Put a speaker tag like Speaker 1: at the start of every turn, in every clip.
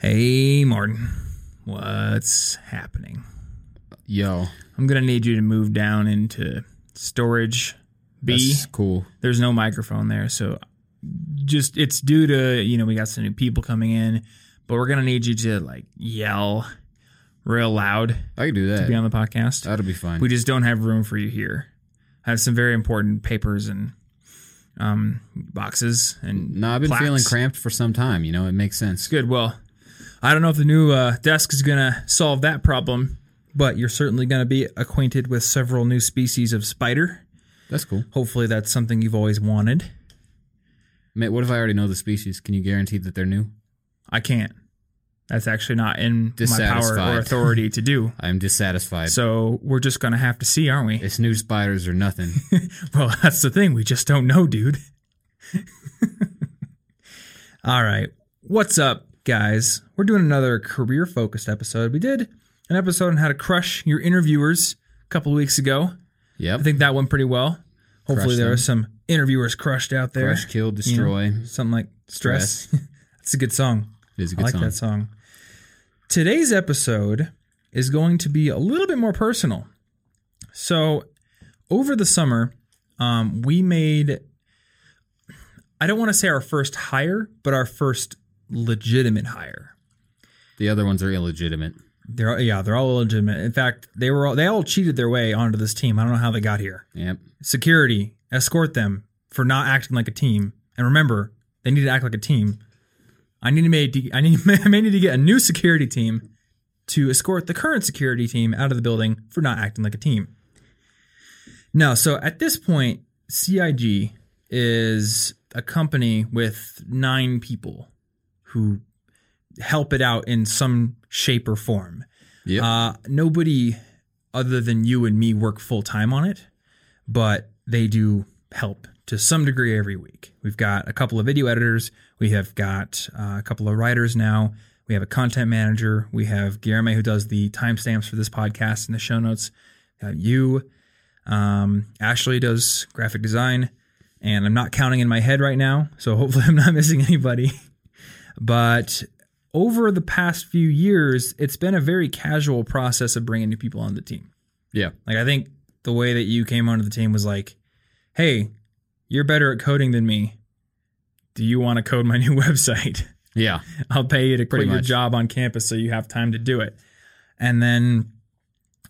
Speaker 1: Hey, Martin. What's happening?
Speaker 2: Yo,
Speaker 1: I'm going to need you to move down into storage B.
Speaker 2: that's cool.
Speaker 1: There's no microphone there. So just, it's due to, you know, we got some new people coming in, but we're going to need you to like yell real loud
Speaker 2: I can do that to
Speaker 1: be on the podcast.
Speaker 2: That'll be fine.
Speaker 1: We just don't have room for you here. I have some very important papers and um, boxes and
Speaker 2: no, I've been
Speaker 1: plaques.
Speaker 2: feeling cramped for some time. You know, it makes sense.
Speaker 1: Good. Well, I don't know if the new uh, desk is going to solve that problem, but you're certainly going to be acquainted with several new species of spider.
Speaker 2: That's cool.
Speaker 1: Hopefully, that's something you've always wanted.
Speaker 2: Mate, what if I already know the species? Can you guarantee that they're new?
Speaker 1: I can't. That's actually not in my power or authority to do.
Speaker 2: I'm dissatisfied.
Speaker 1: So we're just going to have to see, aren't we?
Speaker 2: it's new spiders or nothing.
Speaker 1: Well, that's the thing. We just don't know, dude. All right. What's up, guys? We're doing another career focused episode. We did an episode on how to crush your interviewers a couple of weeks ago.
Speaker 2: yep.
Speaker 1: I think that went pretty well. Hopefully,
Speaker 2: Crush
Speaker 1: there
Speaker 2: them.
Speaker 1: are some interviewers crushed out there.
Speaker 2: Crush, kill,
Speaker 1: You know,
Speaker 2: destroy.
Speaker 1: something like stress. That's a good song.
Speaker 2: It is a good song.
Speaker 1: I like
Speaker 2: song.
Speaker 1: that song. Today's episode is going to be a little bit more personal. So, over the summer, um, we made, I don't want to say our first hire, but our first legitimate hire.
Speaker 2: The other ones are illegitimate.
Speaker 1: They're yeah, they're all legitimate. In fact, they were all, they all cheated their way onto this team. I don't know how they got here.
Speaker 2: Yep.
Speaker 1: Security escort them for not acting like a team. And remember, they need to act like a team. I need to make I need I may need to get a new security team to escort the current security team out of the building for not acting like a team. No, so at this point, CIG is a company with nine people who help it out in some shape or form.
Speaker 2: Yep.
Speaker 1: Uh, nobody other than you and me work full time on it, but they do help to some degree every week. We've got a couple of video editors. We have got uh, a couple of writers now. We have a content manager. We have Guillermo who does the timestamps for this podcast and the show notes. You. Um, Ashley does graphic design, and I'm not counting in my head right now, so hopefully I'm not missing anybody. But over the past few years, it's been a very casual process of bringing new people on the team.
Speaker 2: yeah.
Speaker 1: Like I think the way that you came onto the team was like, "Hey, you're better at coding than me. Do you want to code my new website?
Speaker 2: Yeah.
Speaker 1: I'll pay you to quit your job on campus so you have time to do it." And then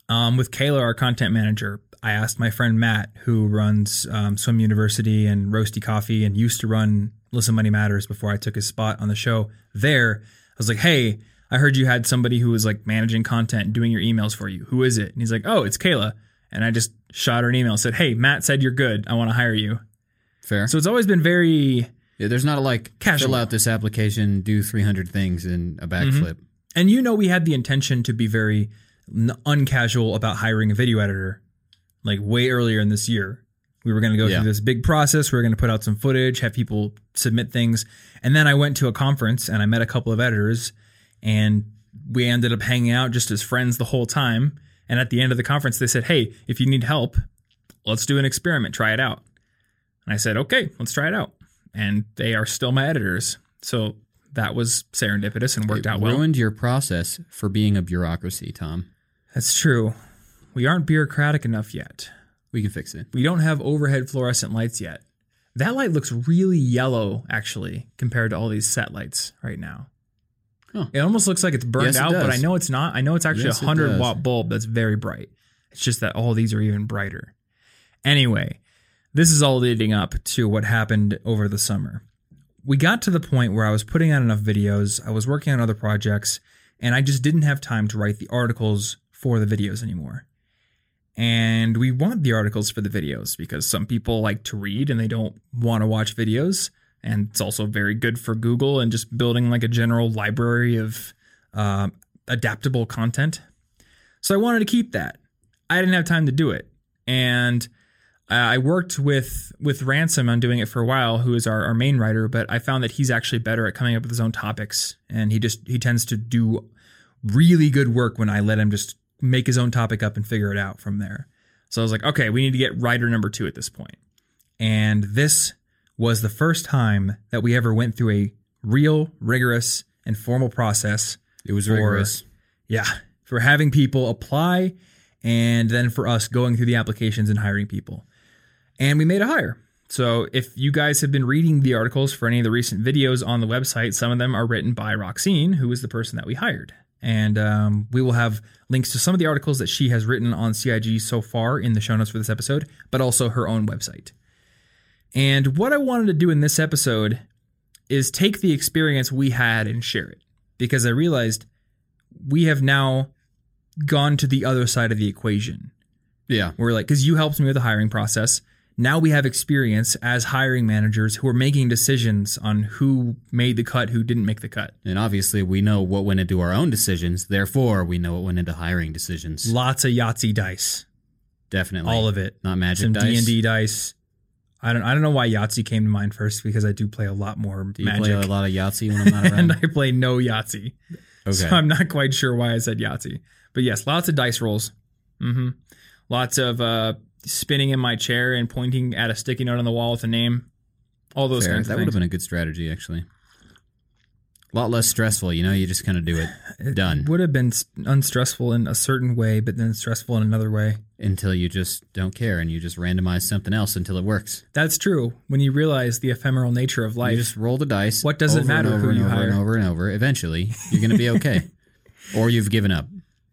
Speaker 1: um, with Kayla, our content manager, I asked my friend Matt, who runs um, Swim University and Roasty Coffee and used to run Listen Money Matters before I took his spot on the show there. I was like, hey, I heard you had somebody who was like managing content doing your emails for you. Who is it? And he's like, oh, it's Kayla. And I just shot her an email and said, hey, Matt said you're good. I want to hire you.
Speaker 2: Fair.
Speaker 1: So it's always been very,
Speaker 2: yeah, there's not a like
Speaker 1: Casual.
Speaker 2: fill out this application, do 300 things in a backflip. Mm-hmm.
Speaker 1: and you know, we had the intention to be very uncasual about hiring a video editor like way earlier in this year. We were going to go
Speaker 2: Yeah.
Speaker 1: through this big process. We were going to put out some footage, have people submit things. And then I went to a conference and I met a couple of editors and we ended up hanging out just as friends the whole time. And at the end of the conference, they said, Hey, if you need help, let's do an experiment, try it out. And I said, Okay, let's try it out. And they are still my editors. So that was serendipitous and worked
Speaker 2: It
Speaker 1: out well.
Speaker 2: ruined your process for being a bureaucracy, Tom.
Speaker 1: That's true. We aren't bureaucratic enough yet.
Speaker 2: We can fix it.
Speaker 1: We don't have overhead fluorescent lights yet. That light looks really yellow, actually, compared to all these set lights right now.
Speaker 2: Huh.
Speaker 1: It almost looks like it's burned
Speaker 2: Yes, it
Speaker 1: out, but I know it's not. I know it's actually
Speaker 2: Yes,
Speaker 1: a 100 watt bulb that's very bright. It's just that all these are even brighter. Anyway, this is all leading up to what happened over the summer. We got to the point where I was putting out enough videos, I was working on other projects, and I just didn't have time to write the articles for the videos anymore. And we want the articles for the videos because some people like to read and they don't want to watch videos. And it's also very good for Google and just building like a general library of uh, adaptable content. So I wanted to keep that. I didn't have time to do it. And I worked with with Ransom on doing it for a while, who is our, our main writer, but I found that he's actually better at coming up with his own topics. And he just he tends to do really good work when I let him just make his own topic up and figure it out from there. So I was like, okay, we need to get writer number two at this point. And this was the first time that we ever went through a real, rigorous and formal process
Speaker 2: It was
Speaker 1: For-
Speaker 2: rigorous.
Speaker 1: Yeah, for having people apply and then for us going through the applications and hiring people. And we made a hire. So if you guys have been reading the articles for any of the recent videos on the website, some of them are written by Roxine, who is the person that we hired. And um, we will have links to some of the articles that she has written on CIG so far in the show notes for this episode, but also her own website. And what I wanted to do in this episode is take the experience we had and share it because I realized we have now gone to the other side of the equation.
Speaker 2: Yeah.
Speaker 1: We're like, because you helped me with the hiring process. Now we have experience as hiring managers who are making decisions on who made the cut, who didn't make the cut.
Speaker 2: And obviously, we know what went into our own decisions. Therefore, we know what went into hiring decisions.
Speaker 1: Lots of Yahtzee dice,
Speaker 2: Definitely.
Speaker 1: all of it.
Speaker 2: Not magic
Speaker 1: Some
Speaker 2: dice.
Speaker 1: D and D dice. I don't. I don't know why Yahtzee came to mind first because I do play a lot more
Speaker 2: Do you
Speaker 1: Magic,
Speaker 2: play a lot of Yahtzee when I'm not
Speaker 1: and? I play no Yahtzee.
Speaker 2: okay.
Speaker 1: So I'm not quite sure why I said Yahtzee. But yes, lots of dice rolls. Mm-hmm. Lots of uh, spinning in my chair and pointing at a sticky note on the wall with a name. All those
Speaker 2: Fair.
Speaker 1: kinds
Speaker 2: That would have been a good strategy, actually. A lot less stressful, you know. You just kind of do it
Speaker 1: It
Speaker 2: Done.
Speaker 1: Would have been unstressful in a certain way, but then stressful in another way.
Speaker 2: until you just don't care and you just randomize something else until it works.
Speaker 1: That's true. When you realize the ephemeral nature of life, You
Speaker 2: just roll the dice.
Speaker 1: What does it
Speaker 2: and
Speaker 1: matter
Speaker 2: over
Speaker 1: who
Speaker 2: and
Speaker 1: you
Speaker 2: over
Speaker 1: hire?
Speaker 2: and over and over. Eventually, you're going to be okay, or you've given up,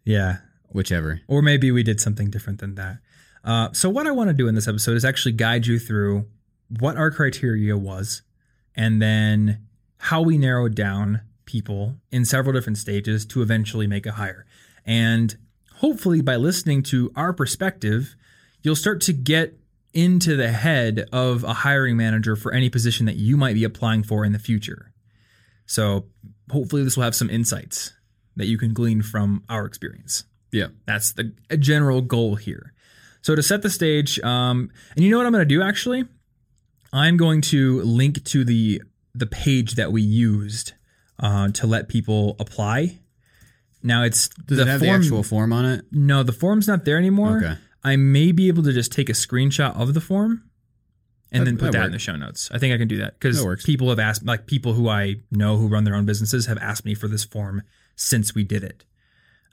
Speaker 1: yeah.
Speaker 2: whichever.
Speaker 1: Or maybe we did something different than that. Uh, so, what I want to do in this episode is actually guide you through what our criteria was and then how we narrowed down people in several different stages to eventually make a hire. And hopefully, by listening to our perspective, you'll start to get into the head of a hiring manager for any position that you might be applying for in the future. So, hopefully, this will have some insights that you can glean from our experience.
Speaker 2: Yeah.
Speaker 1: That's the a general goal here. So to set the stage, um, and you know what I'm going to do actually, I'm going to link to the the page that we used uh, to let people apply. Now it's
Speaker 2: Does
Speaker 1: the
Speaker 2: it have
Speaker 1: form.
Speaker 2: the actual form on it?
Speaker 1: no, the form's not there anymore.
Speaker 2: Okay.
Speaker 1: I may be able to just take a screenshot of the form and
Speaker 2: That-
Speaker 1: then put
Speaker 2: that
Speaker 1: that in the show notes. I think I can do that because people have asked, like people who I know who run their own businesses have asked me for this form since we did it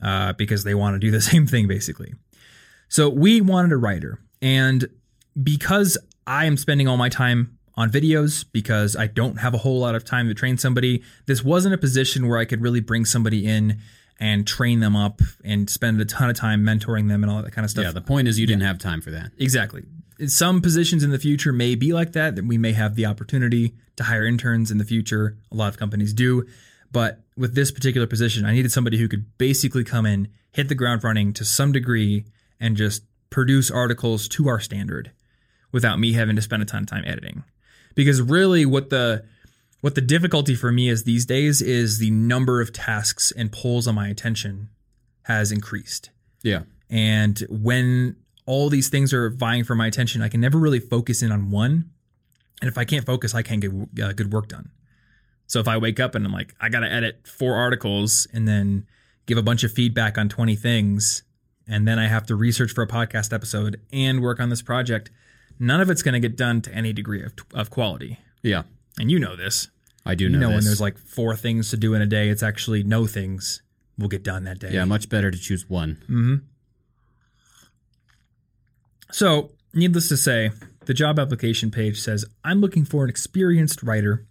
Speaker 1: uh, because they want to do the same thing basically. So we wanted a writer, and because I am spending all my time on videos because I don't have a whole lot of time to train somebody, this wasn't a position where I could really bring somebody in and train them up and spend a ton of time mentoring them and all that kind of stuff.
Speaker 2: Yeah. The point is, you didn't have time for that.
Speaker 1: Exactly. Some positions in the future may be like that, that we may have the opportunity to hire interns in the future. A lot of companies do. But with this particular position, I needed somebody who could basically come in, hit the ground running to some degree, and just produce articles to our standard without me having to spend a ton of time editing. Because really what the what the difficulty for me is these days is the number of tasks and pulls on my attention has increased.
Speaker 2: Yeah.
Speaker 1: And when all these things are vying for my attention, I can never really focus in on one. And if I can't focus, I can't get uh, good work done. So if I wake up and I'm like, I got to edit four articles and then give a bunch of feedback on 20 things, and then I have to research for a podcast episode and work on this project, none of it's going to get done to any degree of, of quality.
Speaker 2: Yeah.
Speaker 1: And you know this.
Speaker 2: I do
Speaker 1: You
Speaker 2: know,
Speaker 1: know, when there's like four things to do in a day, it's actually no things will get done that day.
Speaker 2: yeah, much better to choose one.
Speaker 1: Mm-hmm. So, needless to say, the job application page says, I'm looking for an experienced writer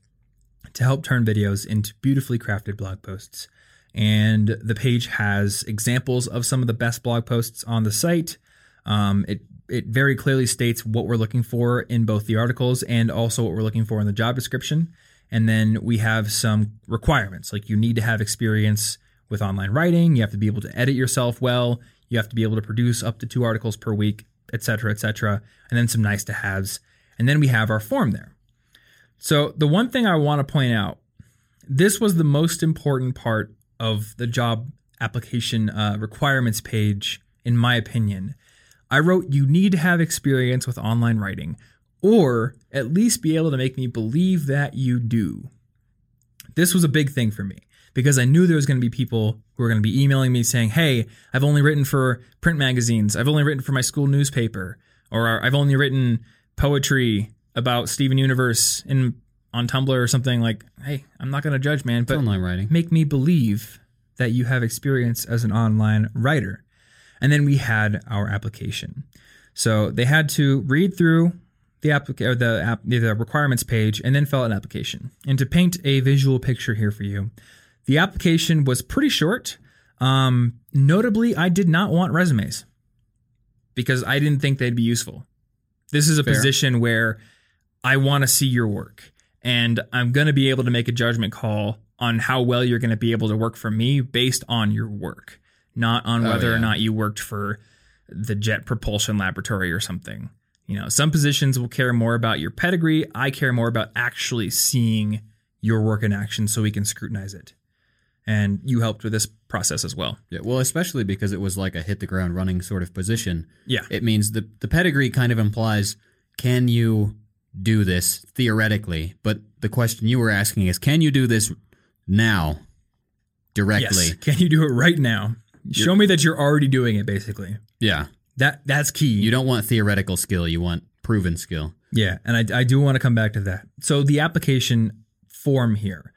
Speaker 1: to help turn videos into beautifully crafted blog posts. And the page has examples of some of the best blog posts on the site. Um, it it very clearly states what we're looking for in both the articles and also what we're looking for in the job description. And then we have some requirements like you need to have experience with online writing, you have to be able to edit yourself well, you have to be able to produce up to two articles per week, etc., etc., and then some nice to haves. And then we have our form there. So, the one thing I want to point out this was the most important part of the job application uh, requirements page, in my opinion. I wrote, You need to have experience with online writing, or at least be able to make me believe that you do. This was a big thing for me because I knew there was going to be people who were going to be emailing me saying, Hey, I've only written for print magazines, I've only written for my school newspaper, or I've only written poetry about Steven Universe in on Tumblr or something like, "Hey, I'm not going to judge, man, but
Speaker 2: online writing.
Speaker 1: make me believe that you have experience as an online writer." And then we had our application. So they had to read through the applica- or the app the requirements page and then fill out an application. And to paint a visual picture here for you, the application was pretty short. Um, notably, I did not want resumes because I didn't think they'd be useful. This is a
Speaker 2: Fair.
Speaker 1: position where I want to see your work and I'm going to be able to make a judgment call on how well you're going to be able to work for me based on your work, not on
Speaker 2: Oh,
Speaker 1: whether or not you worked for the Jet Propulsion Laboratory or something. You know, some positions will care more about your pedigree. I care more about actually seeing your work in action so we can scrutinize it. And you helped with this process as well.
Speaker 2: Yeah, well, especially because it was like a hit the ground running sort of position.
Speaker 1: Yeah.
Speaker 2: It means the the pedigree kind of implies can you do this theoretically, but the question you were asking is can you do this now directly?
Speaker 1: Yes. Can you do it right now? Show me that you're already doing it basically.
Speaker 2: Yeah.
Speaker 1: That that's key.
Speaker 2: You don't want theoretical skill, you want proven skill.
Speaker 1: Yeah, and I, I do want to come back to that. So the application form here,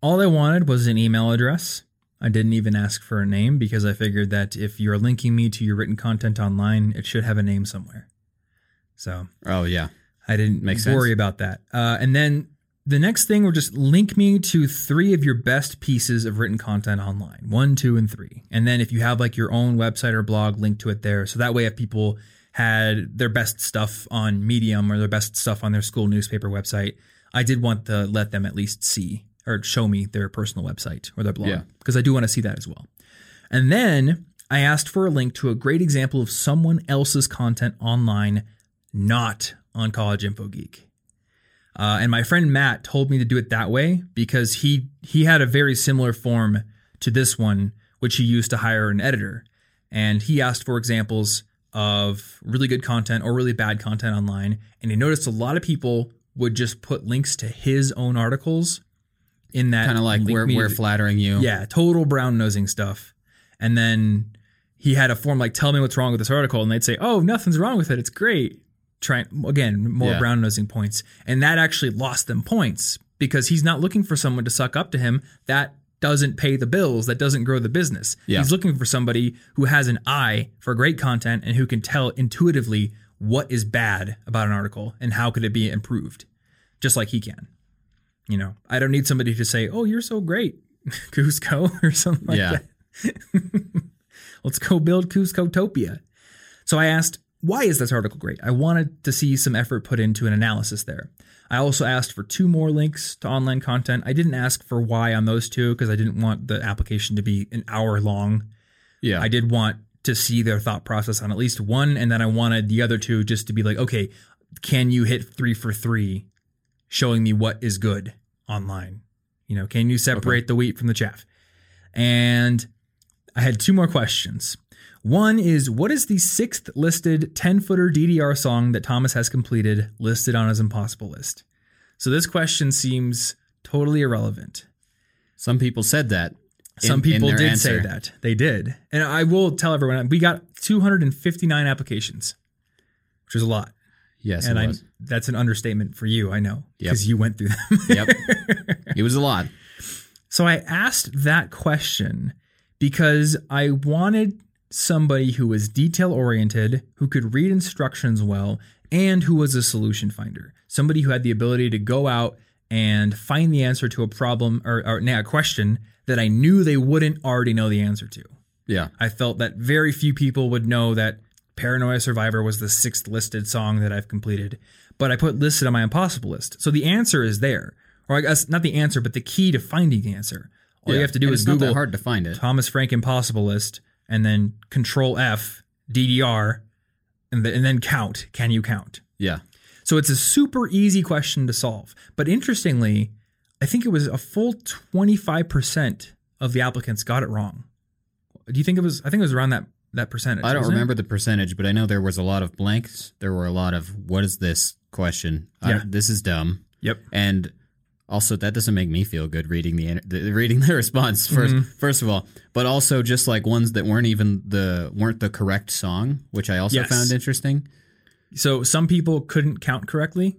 Speaker 1: all I wanted was an email address. I didn't even ask for a name because I figured that if you're linking me to your written content online, it should have a name somewhere. So
Speaker 2: Oh yeah.
Speaker 1: I didn't
Speaker 2: Makes
Speaker 1: worry
Speaker 2: sense.
Speaker 1: about that. Uh, and then the next thing were just link me to three of your best pieces of written content online one, two, and three. And then if you have like your own website or blog, link to it there. So that way, if people had their best stuff on Medium or their best stuff on their school newspaper website, I did want to let them at least see or show me their personal website or their blog
Speaker 2: Yeah.
Speaker 1: because I do want to see that as well. And then I asked for a link to a great example of someone else's content online, not on College Info Geek. Uh, and my friend Matt told me to do it that way because he he had a very similar form to this one, which he used to hire an editor. And he asked for examples of really good content or really bad content online. And he noticed a lot of people would just put links to his own articles in that
Speaker 2: Kind of like we're we're flattering you.
Speaker 1: yeah, total brown nosing stuff. And then he had a form like, tell me what's wrong with this article. And they'd say, oh, nothing's wrong with it. It's great. Trying, again, more
Speaker 2: Yeah.
Speaker 1: brown nosing points. And that actually lost them points because he's not looking for someone to suck up to him. That doesn't pay the bills, that doesn't grow the business.
Speaker 2: Yeah.
Speaker 1: He's looking for somebody who has an eye for great content and who can tell intuitively what is bad about an article and how could it be improved, just like he can. You know, I don't need somebody to say, "Oh, you're so great, Kuzco," or something like
Speaker 2: Yeah.
Speaker 1: that. Let's go build Kuzcotopia. So I asked, "Why is this article great?" I wanted to see some effort put into an analysis there. I also asked for two more links to online content. I didn't ask for why on those two because I didn't want the application to be an hour long.
Speaker 2: Yeah.
Speaker 1: I did want to see their thought process on at least one, and then I wanted the other two just to be like, okay, can you hit three for three, showing me what is good online? You know, can you separate the wheat from the chaff? And I had two more questions. One is what is the sixth listed 10 footer DDR song that Thomas has completed listed on his impossible list? So this question seems totally irrelevant.
Speaker 2: Some people said that.
Speaker 1: Some
Speaker 2: in
Speaker 1: people
Speaker 2: their
Speaker 1: did say that. They did. And I will tell everyone we got 259 applications, which is a lot.
Speaker 2: Yes,
Speaker 1: and
Speaker 2: it
Speaker 1: I
Speaker 2: was.
Speaker 1: that's an understatement for you, I know,
Speaker 2: Yep.
Speaker 1: because you went through them.
Speaker 2: Yep. it was a lot.
Speaker 1: So I asked that question because I wanted somebody who was detail oriented, who could read instructions well, and who was a solution finder. Somebody who had the ability to go out and find the answer to a problem or, or nah, a question that I knew they wouldn't already know the answer to.
Speaker 2: Yeah.
Speaker 1: I felt that very few people would know that Paranoia Survivor was the sixth listed song that I've completed, but I put listed on my impossible list. So the answer is there. Or I guess not the answer, but the key to finding the answer. All you have to do
Speaker 2: And
Speaker 1: is Google
Speaker 2: hard to find it.
Speaker 1: Thomas Frank impossible list and then control F DDR and, the, and then count. Can you count?
Speaker 2: Yeah.
Speaker 1: So it's a super easy question to solve. But interestingly, I think it was a full 25% of the applicants got it wrong. Do you think it was I think it was around that that percentage.
Speaker 2: I don't
Speaker 1: wasn't it?
Speaker 2: remember the percentage, but I know there was a lot of blanks. There were a lot of what is this question? I-
Speaker 1: Yeah.
Speaker 2: this is dumb.
Speaker 1: Yep.
Speaker 2: And also that doesn't make me feel good reading the, the reading the response 1st
Speaker 1: Mm-hmm.
Speaker 2: first of all, but also just like ones that weren't even the weren't the correct song, which I also
Speaker 1: Yes.
Speaker 2: found interesting.
Speaker 1: So some people couldn't count correctly.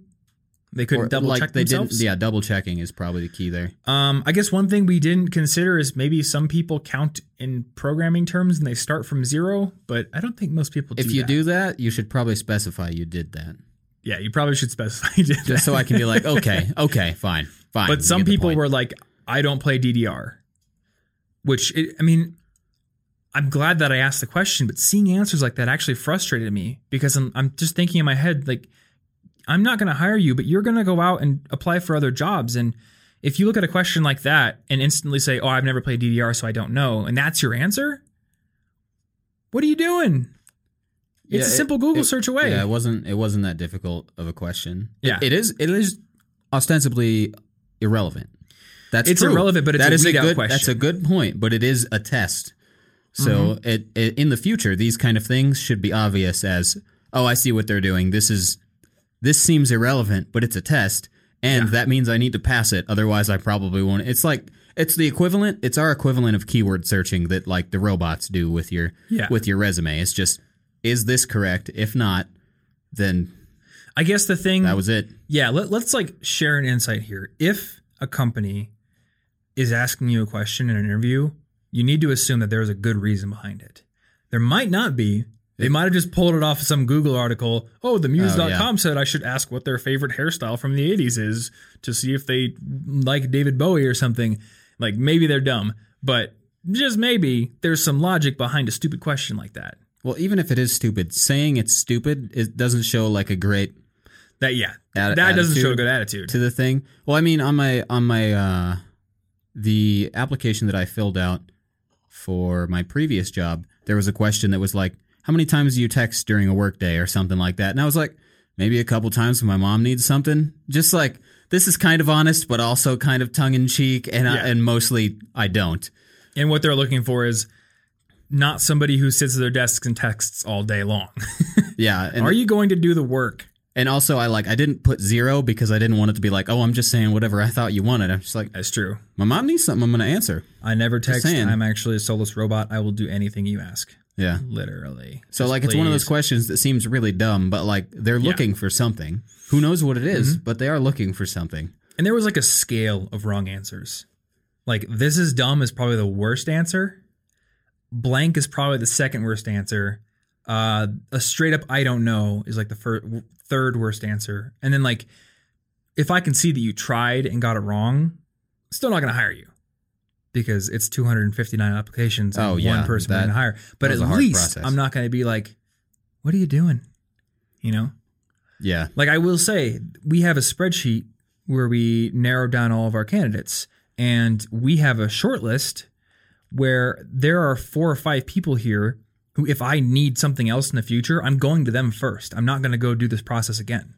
Speaker 1: They couldn't
Speaker 2: Or,
Speaker 1: double
Speaker 2: like
Speaker 1: check
Speaker 2: they
Speaker 1: themselves.
Speaker 2: didn't. Yeah, double checking is probably the key there.
Speaker 1: Um, I guess one thing we didn't consider is maybe some people count in programming terms and they start from zero, but I don't think most people do
Speaker 2: If you
Speaker 1: that.
Speaker 2: do that, you should probably specify you did that,
Speaker 1: yeah, you probably should specify did that.
Speaker 2: just so I can be like, okay, okay, fine, fine.
Speaker 1: But some people were like, I don't play DDR, which it, I mean, I'm glad that I asked the question, but seeing answers like that actually frustrated me because I'm, I'm just thinking in my head, like, I'm not going to hire you, but you're going to go out and apply for other jobs. And if you look at a question like that and instantly say, Oh, I've never played DDR, so I don't know, and that's your answer, what are you doing? It's
Speaker 2: Yeah,
Speaker 1: a
Speaker 2: it-
Speaker 1: simple Google
Speaker 2: it-
Speaker 1: search away.
Speaker 2: Yeah, it wasn't. It wasn't that difficult of a question. It-
Speaker 1: Yeah.
Speaker 2: it is. It is ostensibly irrelevant. That's
Speaker 1: It's
Speaker 2: true.
Speaker 1: irrelevant, but it's
Speaker 2: That
Speaker 1: a
Speaker 2: is
Speaker 1: out
Speaker 2: good.
Speaker 1: question.
Speaker 2: That's a good point, but it is a test. So
Speaker 1: Mm-hmm.
Speaker 2: it, it in the future, these kind of things should be obvious as, oh, I see what they're doing. This is this seems irrelevant, but it's a test, and
Speaker 1: Yeah.
Speaker 2: that means I need to pass it. Otherwise, I probably won't. It's like it's the equivalent. It's our equivalent of keyword searching that like the robots do with your
Speaker 1: Yeah.
Speaker 2: with your resume. It's just is this correct? If not, then
Speaker 1: I guess the thing
Speaker 2: that was it.
Speaker 1: Yeah, let, let's like share an insight here. If a company is asking you a question in an interview, you need to assume that there's a good reason behind it. There might not be. They might have just pulled it off of some Google article. Oh, the muse.com
Speaker 2: Oh, yeah.
Speaker 1: said I should ask what their favorite hairstyle from the 80s is to see if they like David Bowie or something. Like maybe they're dumb, but just maybe there's some logic behind a stupid question like that.
Speaker 2: Well, even if it is stupid, saying it's stupid it doesn't show like a great
Speaker 1: That yeah, that doesn't show a good attitude.
Speaker 2: to the thing. Well, I mean, on my on my uh, the application that I filled out for my previous job, there was a question that was like, "How many times do you text during a workday?" or something like that, and I was like, maybe a couple times when my mom needs something. Just like this is kind of honest, but also kind of tongue in cheek, and I, and mostly I don't.
Speaker 1: And what they're looking for is not somebody who sits at their desks and texts all day long.
Speaker 2: Yeah, and
Speaker 1: Are you going to do the work?
Speaker 2: And also, I like I didn't put zero because I didn't want it to be like, oh, I'm just saying whatever I thought you wanted. I'm just like,
Speaker 1: That's true.
Speaker 2: my mom needs something. I'm going to answer.
Speaker 1: I never text. I'm actually a soulless robot. I will do anything you ask.
Speaker 2: Yeah.
Speaker 1: Literally.
Speaker 2: So
Speaker 1: Just
Speaker 2: like it's one of those questions that seems really dumb, but like they're looking for something. Who knows what it is,
Speaker 1: Mm-hmm.
Speaker 2: but they are looking for something.
Speaker 1: And there was like a scale of wrong answers. Like this is dumb is probably the worst answer. Blank is probably the second worst answer. Uh, a straight up I don't know is like the fir- third worst answer. And then like if I can see that you tried and got it wrong, still not going to hire you because it's 259 applications and
Speaker 2: Oh, yeah,
Speaker 1: one person we're going to hire. But at
Speaker 2: was a hard
Speaker 1: least
Speaker 2: process.
Speaker 1: I'm not going to be like, what are you doing? You know?
Speaker 2: Yeah.
Speaker 1: Like I will say, we have a spreadsheet where we narrow down all of our candidates, and we have a short list where there are four or five people here who, if I need something else in the future, I'm going to them first. I'm not going to go do this process again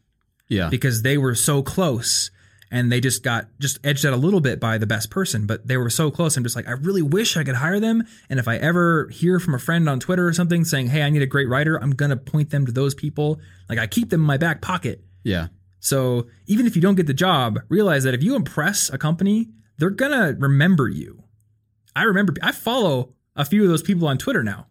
Speaker 2: Yeah.
Speaker 1: because they were so close and they just got just edged out a little bit by the best person, but they were so close. I'm just like, I really wish I could hire them. And if I ever hear from a friend on Twitter or something saying, Hey, I need a great writer, I'm gonna point them to those people. Like I keep them in my back pocket.
Speaker 2: yeah.
Speaker 1: So even if you don't get the job, realize that if you impress a company, they're gonna remember you. I remember I follow a few of those people on Twitter now.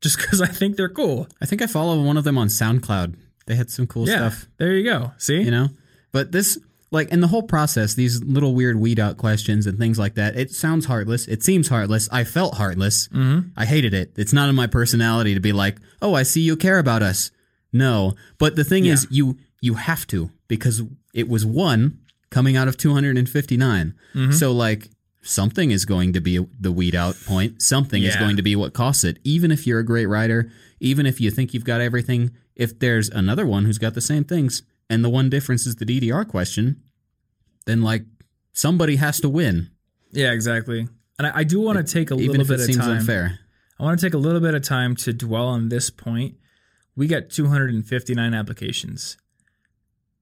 Speaker 1: Just because I think they're cool.
Speaker 2: I think I follow one of them on SoundCloud. They had some cool
Speaker 1: Yeah.
Speaker 2: stuff,
Speaker 1: There you go. See?
Speaker 2: you know? But this like in the whole process, these little weird weed out questions and things like that, it sounds heartless. It seems heartless. I felt heartless.
Speaker 1: mm-hmm.
Speaker 2: I hated it. It's not in my personality to be like, "Oh, I see you care about us." No, but the thing is, you you have to because it was one coming out of 259.
Speaker 1: Mm-hmm.
Speaker 2: So like something is going to be the weed out point. Something is going to be what costs it. Even if you're a great writer, even if you think you've got everything, if there's another one who's got the same things and the one difference is the DDR question, then like somebody has to win.
Speaker 1: Yeah, exactly. And I, I do want to take a little bit
Speaker 2: it
Speaker 1: of
Speaker 2: seems
Speaker 1: time.
Speaker 2: unfair.
Speaker 1: I want to take a little bit of time to dwell on this point. We got 259 applications.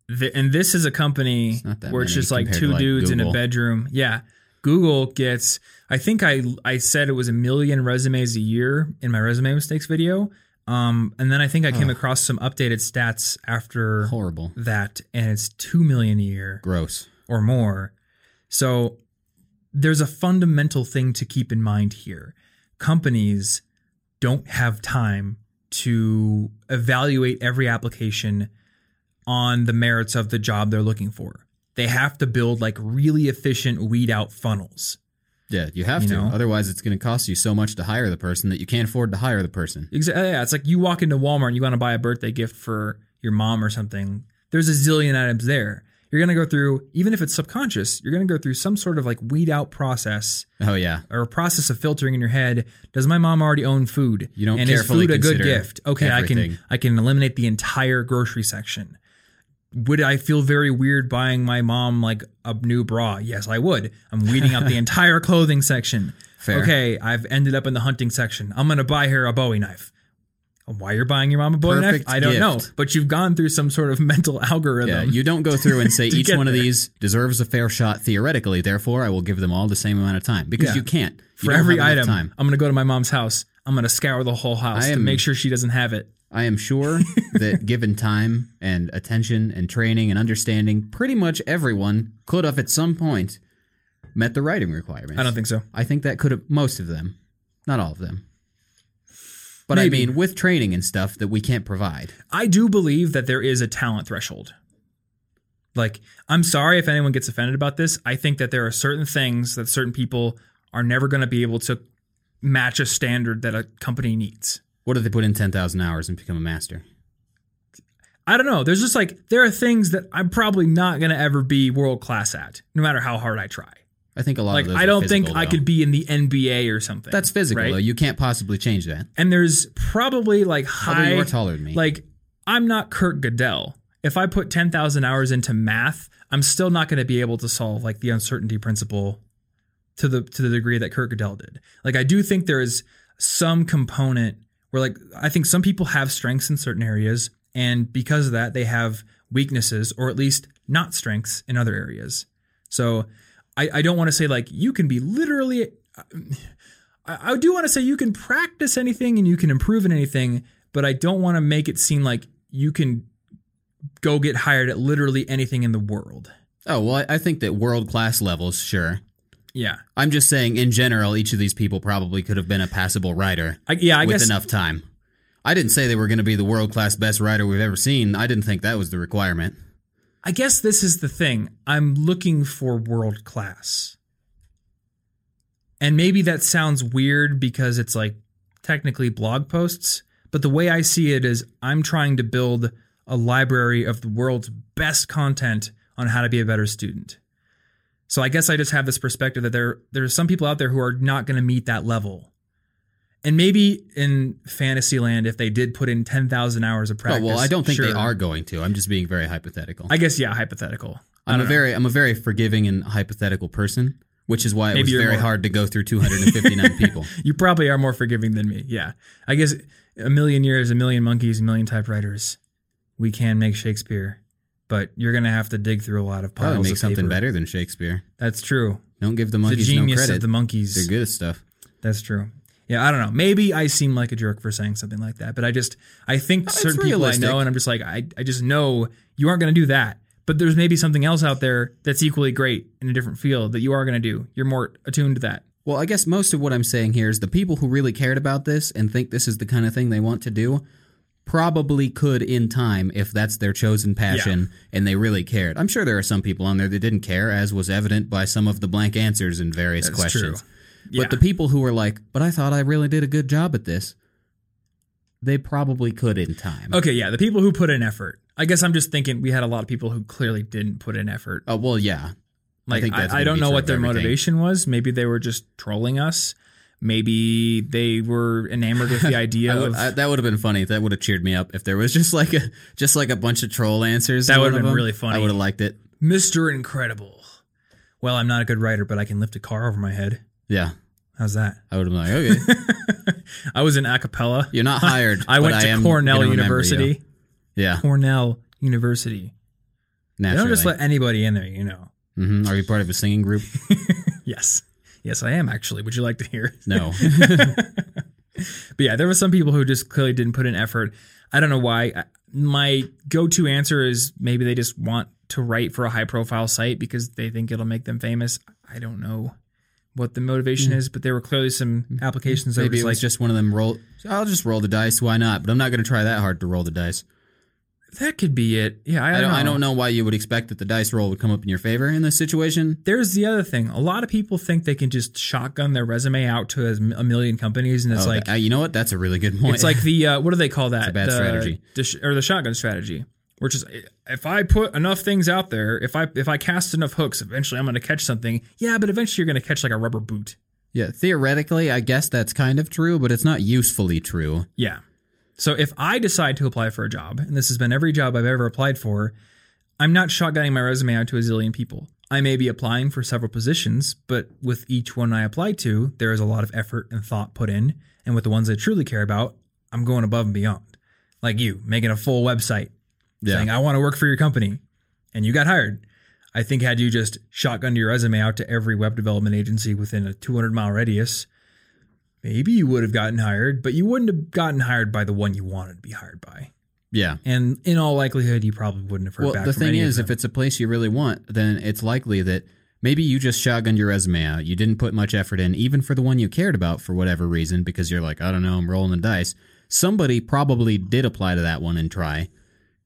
Speaker 1: The, and this is a company where it's just like two
Speaker 2: like,
Speaker 1: dudes in a bedroom. Yeah. Google gets I think I I said it was a million resumes a year in my resume mistakes video. Um and then I think I came
Speaker 2: Ugh.
Speaker 1: across some updated stats after
Speaker 2: Horrible.
Speaker 1: that and it's 2 million a year
Speaker 2: Gross.
Speaker 1: or more. So there's a fundamental thing to keep in mind here. Companies don't have time to evaluate every application on the merits of the job they're looking for. They have to build like really efficient weed out funnels.
Speaker 2: Yeah, you have
Speaker 1: You
Speaker 2: to.
Speaker 1: know?
Speaker 2: Otherwise, it's going to cost you so much to hire the person that you can't afford to hire the person.
Speaker 1: Exactly. Yeah, it's like you walk into Walmart and you want to buy a birthday gift for your mom or something. There's a zillion items there. You're gonna go through, even if it's subconscious, you're gonna go through some sort of like weed out process
Speaker 2: Oh yeah,
Speaker 1: or a process of filtering in your head. Does my mom already own food?
Speaker 2: You don't
Speaker 1: and is
Speaker 2: carefully
Speaker 1: food a good gift? Okay, I can I can eliminate the entire grocery section. Would I feel very weird buying my mom like a new bra? Yes, I would. I'm weeding out the entire clothing section.
Speaker 2: Fair.
Speaker 1: Okay, I've ended up in the hunting section. I'm gonna buy her a Bowie knife. Why you're buying your mom a Bowie
Speaker 2: Perfect
Speaker 1: knife? I don't know, but you've gone through some sort of mental algorithm.
Speaker 2: yeah. You don't go through and say each one of these deserves a fair shot theoretically. Therefore, I will give them all the same amount of time because
Speaker 1: Yeah.
Speaker 2: you can't. You
Speaker 1: For every item,
Speaker 2: time.
Speaker 1: I'm gonna go to my mom's house. I'm gonna scour the whole house
Speaker 2: I
Speaker 1: to
Speaker 2: am-
Speaker 1: make sure she doesn't have it.
Speaker 2: I am sure that given time and attention and training and understanding, pretty much everyone could have at some point met the writing requirements.
Speaker 1: I don't think so.
Speaker 2: I think that could have most of them, not all of them. But
Speaker 1: Maybe.
Speaker 2: I mean, with training and stuff that we can't provide.
Speaker 1: I do believe that there is a talent threshold. Like, I'm sorry if anyone gets offended about this. I think that there are certain things that certain people are never going to be able to match a standard that a company needs.
Speaker 2: What if they put in ten thousand hours and become a master?
Speaker 1: I don't know. There's just like, there are things that I'm probably not going to ever be world class at, no matter how hard I try.
Speaker 2: I think a lot
Speaker 1: Like,
Speaker 2: of those.
Speaker 1: I
Speaker 2: are
Speaker 1: don't think
Speaker 2: physical,
Speaker 1: I could be in the NBA or something.
Speaker 2: That's physical
Speaker 1: right?
Speaker 2: though. You can't possibly change that.
Speaker 1: And there's probably like
Speaker 2: Although
Speaker 1: high.
Speaker 2: you are taller than me.
Speaker 1: Like, I'm not Kurt Gödel. If I put 10,000 hours into math, I'm still not going to be able to solve like the uncertainty principle to the to the degree that Kurt Gödel did. Like I do think there is some component where like I think some people have strengths in certain areas and because of that they have weaknesses or at least not strengths in other areas. So I, I don't want to say like you can be literally uh, I, I do want to say you can practice anything and you can improve in anything, but I don't want to make it seem like you can go get hired at literally anything in the world.
Speaker 2: oh well, I think that world class levels, sure.
Speaker 1: Yeah.
Speaker 2: I'm just saying, in general, each of these people probably could have been a passable writer
Speaker 1: I, yeah, I
Speaker 2: with
Speaker 1: guess
Speaker 2: enough time. I didn't say they were going to be the world class best writer we've ever seen. I didn't think that was the requirement.
Speaker 1: I guess this is the thing. I'm looking for world class. And maybe that sounds weird because it's like technically blog posts, but the way I see it is I'm trying to build a library of the world's best content on how to be a better student. So I guess I just have this perspective that there there's some people out there who are not going to meet that level. And maybe in Fantasyland, if they did put in 10,000 hours of
Speaker 2: Oh,
Speaker 1: practice.
Speaker 2: well, I don't think they are going to. I'm just being very hypothetical.
Speaker 1: I guess, yeah, hypothetical.
Speaker 2: I'm a
Speaker 1: know.
Speaker 2: very I'm a very forgiving and hypothetical person, which is why it
Speaker 1: Maybe
Speaker 2: was very
Speaker 1: more-
Speaker 2: hard to go through 259 people.
Speaker 1: You probably are more forgiving than me. Yeah. I guess a million years, a million monkeys, a million typewriters. We can make Shakespeare, but you're going to have to dig through a lot of piles
Speaker 2: Probably make
Speaker 1: of
Speaker 2: something
Speaker 1: paper.
Speaker 2: better than Shakespeare.
Speaker 1: That's true.
Speaker 2: Don't give the
Speaker 1: The
Speaker 2: monkeys no credit.
Speaker 1: of the monkeys.
Speaker 2: They're good at stuff.
Speaker 1: That's true. Yeah, I don't know. Maybe I seem like a jerk for saying something like that, but I just I think
Speaker 2: It's
Speaker 1: certain people I know, and I'm just like I I just know you aren't going to do that. But there's maybe something else out there that's equally great in a different field that you are going to do. You're more attuned to that.
Speaker 2: Well, I guess most of what I'm saying here is the people who really cared about this and think this is the kind of thing they want to do probably could in time if that's their chosen passion and they really cared. I'm sure there are some people on there that didn't care, as was evident by some of the blank answers in various
Speaker 1: That's
Speaker 2: questions.
Speaker 1: true. Yeah.
Speaker 2: But the people who were like, but I thought I really did a good job at this, they probably could in time.
Speaker 1: Okay, yeah, the people who put in effort. I guess I'm just thinking we had a lot of people who clearly didn't put in effort.
Speaker 2: Oh, well, yeah.
Speaker 1: Like
Speaker 2: think
Speaker 1: I,
Speaker 2: that's
Speaker 1: I,
Speaker 2: gonna
Speaker 1: don't know what their
Speaker 2: everything.
Speaker 1: motivation was. Maybe they were just trolling us. Maybe they were enamored with the idea
Speaker 2: I would,
Speaker 1: of
Speaker 2: I, that would have been funny. That would have cheered me up if there was just like a just like a bunch of troll answers.
Speaker 1: That would've been really funny.
Speaker 2: I would have liked it.
Speaker 1: Mr. Incredible. Well, I'm not a good writer, but I can lift a car over my head.
Speaker 2: Yeah,
Speaker 1: How's that?
Speaker 2: I would have been like, okay,
Speaker 1: I was in a cappella.
Speaker 2: you're not hired.
Speaker 1: I went to
Speaker 2: am
Speaker 1: Cornell
Speaker 2: gonna remember you.
Speaker 1: University.
Speaker 2: Yeah,
Speaker 1: Cornell University. They don't just let anybody in there, you know.
Speaker 2: hmm Are you part of a singing group?
Speaker 1: Yes. Yes, I am actually. Would you like to hear?
Speaker 2: No.
Speaker 1: But yeah, there were some people who just clearly didn't put in effort. I don't know why. My go-to answer is maybe they just want to write for a high-profile site because they think it'll make them famous. I don't know what the motivation hmm. is, but there were clearly some applications
Speaker 2: Maybe it was
Speaker 1: like
Speaker 2: just one of them roll. I'll just roll the dice. Why not? But I'm not going to try that hard to roll the dice.
Speaker 1: That could be it. Yeah, I
Speaker 2: I
Speaker 1: don't,
Speaker 2: don't,
Speaker 1: know.
Speaker 2: I don't know why you would expect that the dice roll would come up in your favor in this situation.
Speaker 1: There's the other thing. A lot of people think they can just shotgun their resume out to a million companies, and it's
Speaker 2: Oh,
Speaker 1: like
Speaker 2: th- uh, you know what? That's a really good point.
Speaker 1: it's like the uh, what do they call that?
Speaker 2: a bad
Speaker 1: The-
Speaker 2: strategy.
Speaker 1: the or the shotgun strategy, which is if I put enough things out there, if I if I cast enough hooks, eventually I'm going to catch something. Yeah, but eventually you're going to catch like a rubber boot.
Speaker 2: yeah, theoretically, I guess that's kind of true, but it's not usefully true.
Speaker 1: Yeah. So if I decide to apply for a job, and this has been every job I've ever applied for, I'm not shotgunning my resume out to a zillion people. I may be applying for several positions, but with each one I apply to, there is a lot of effort and thought put in. And with the ones I truly care about, I'm going above and beyond. Like you, making a full website,
Speaker 2: Yeah.
Speaker 1: saying, I want to work for your company, and you got hired. I think had you just shotgunned your resume out to every web development agency within a 200 mile radius, maybe you would have gotten hired, but you wouldn't have gotten hired by the one you wanted to be hired by.
Speaker 2: Yeah.
Speaker 1: And in all likelihood, you probably wouldn't have heard back from anyone.
Speaker 2: Well,
Speaker 1: back
Speaker 2: the thing is, if it's a place you really want, then it's likely that maybe you just shotgunned your resume out. You didn't put much effort in, even for the one you cared about for whatever reason, because you're like, I don't know, I'm rolling the dice. Somebody probably did apply to that one and try.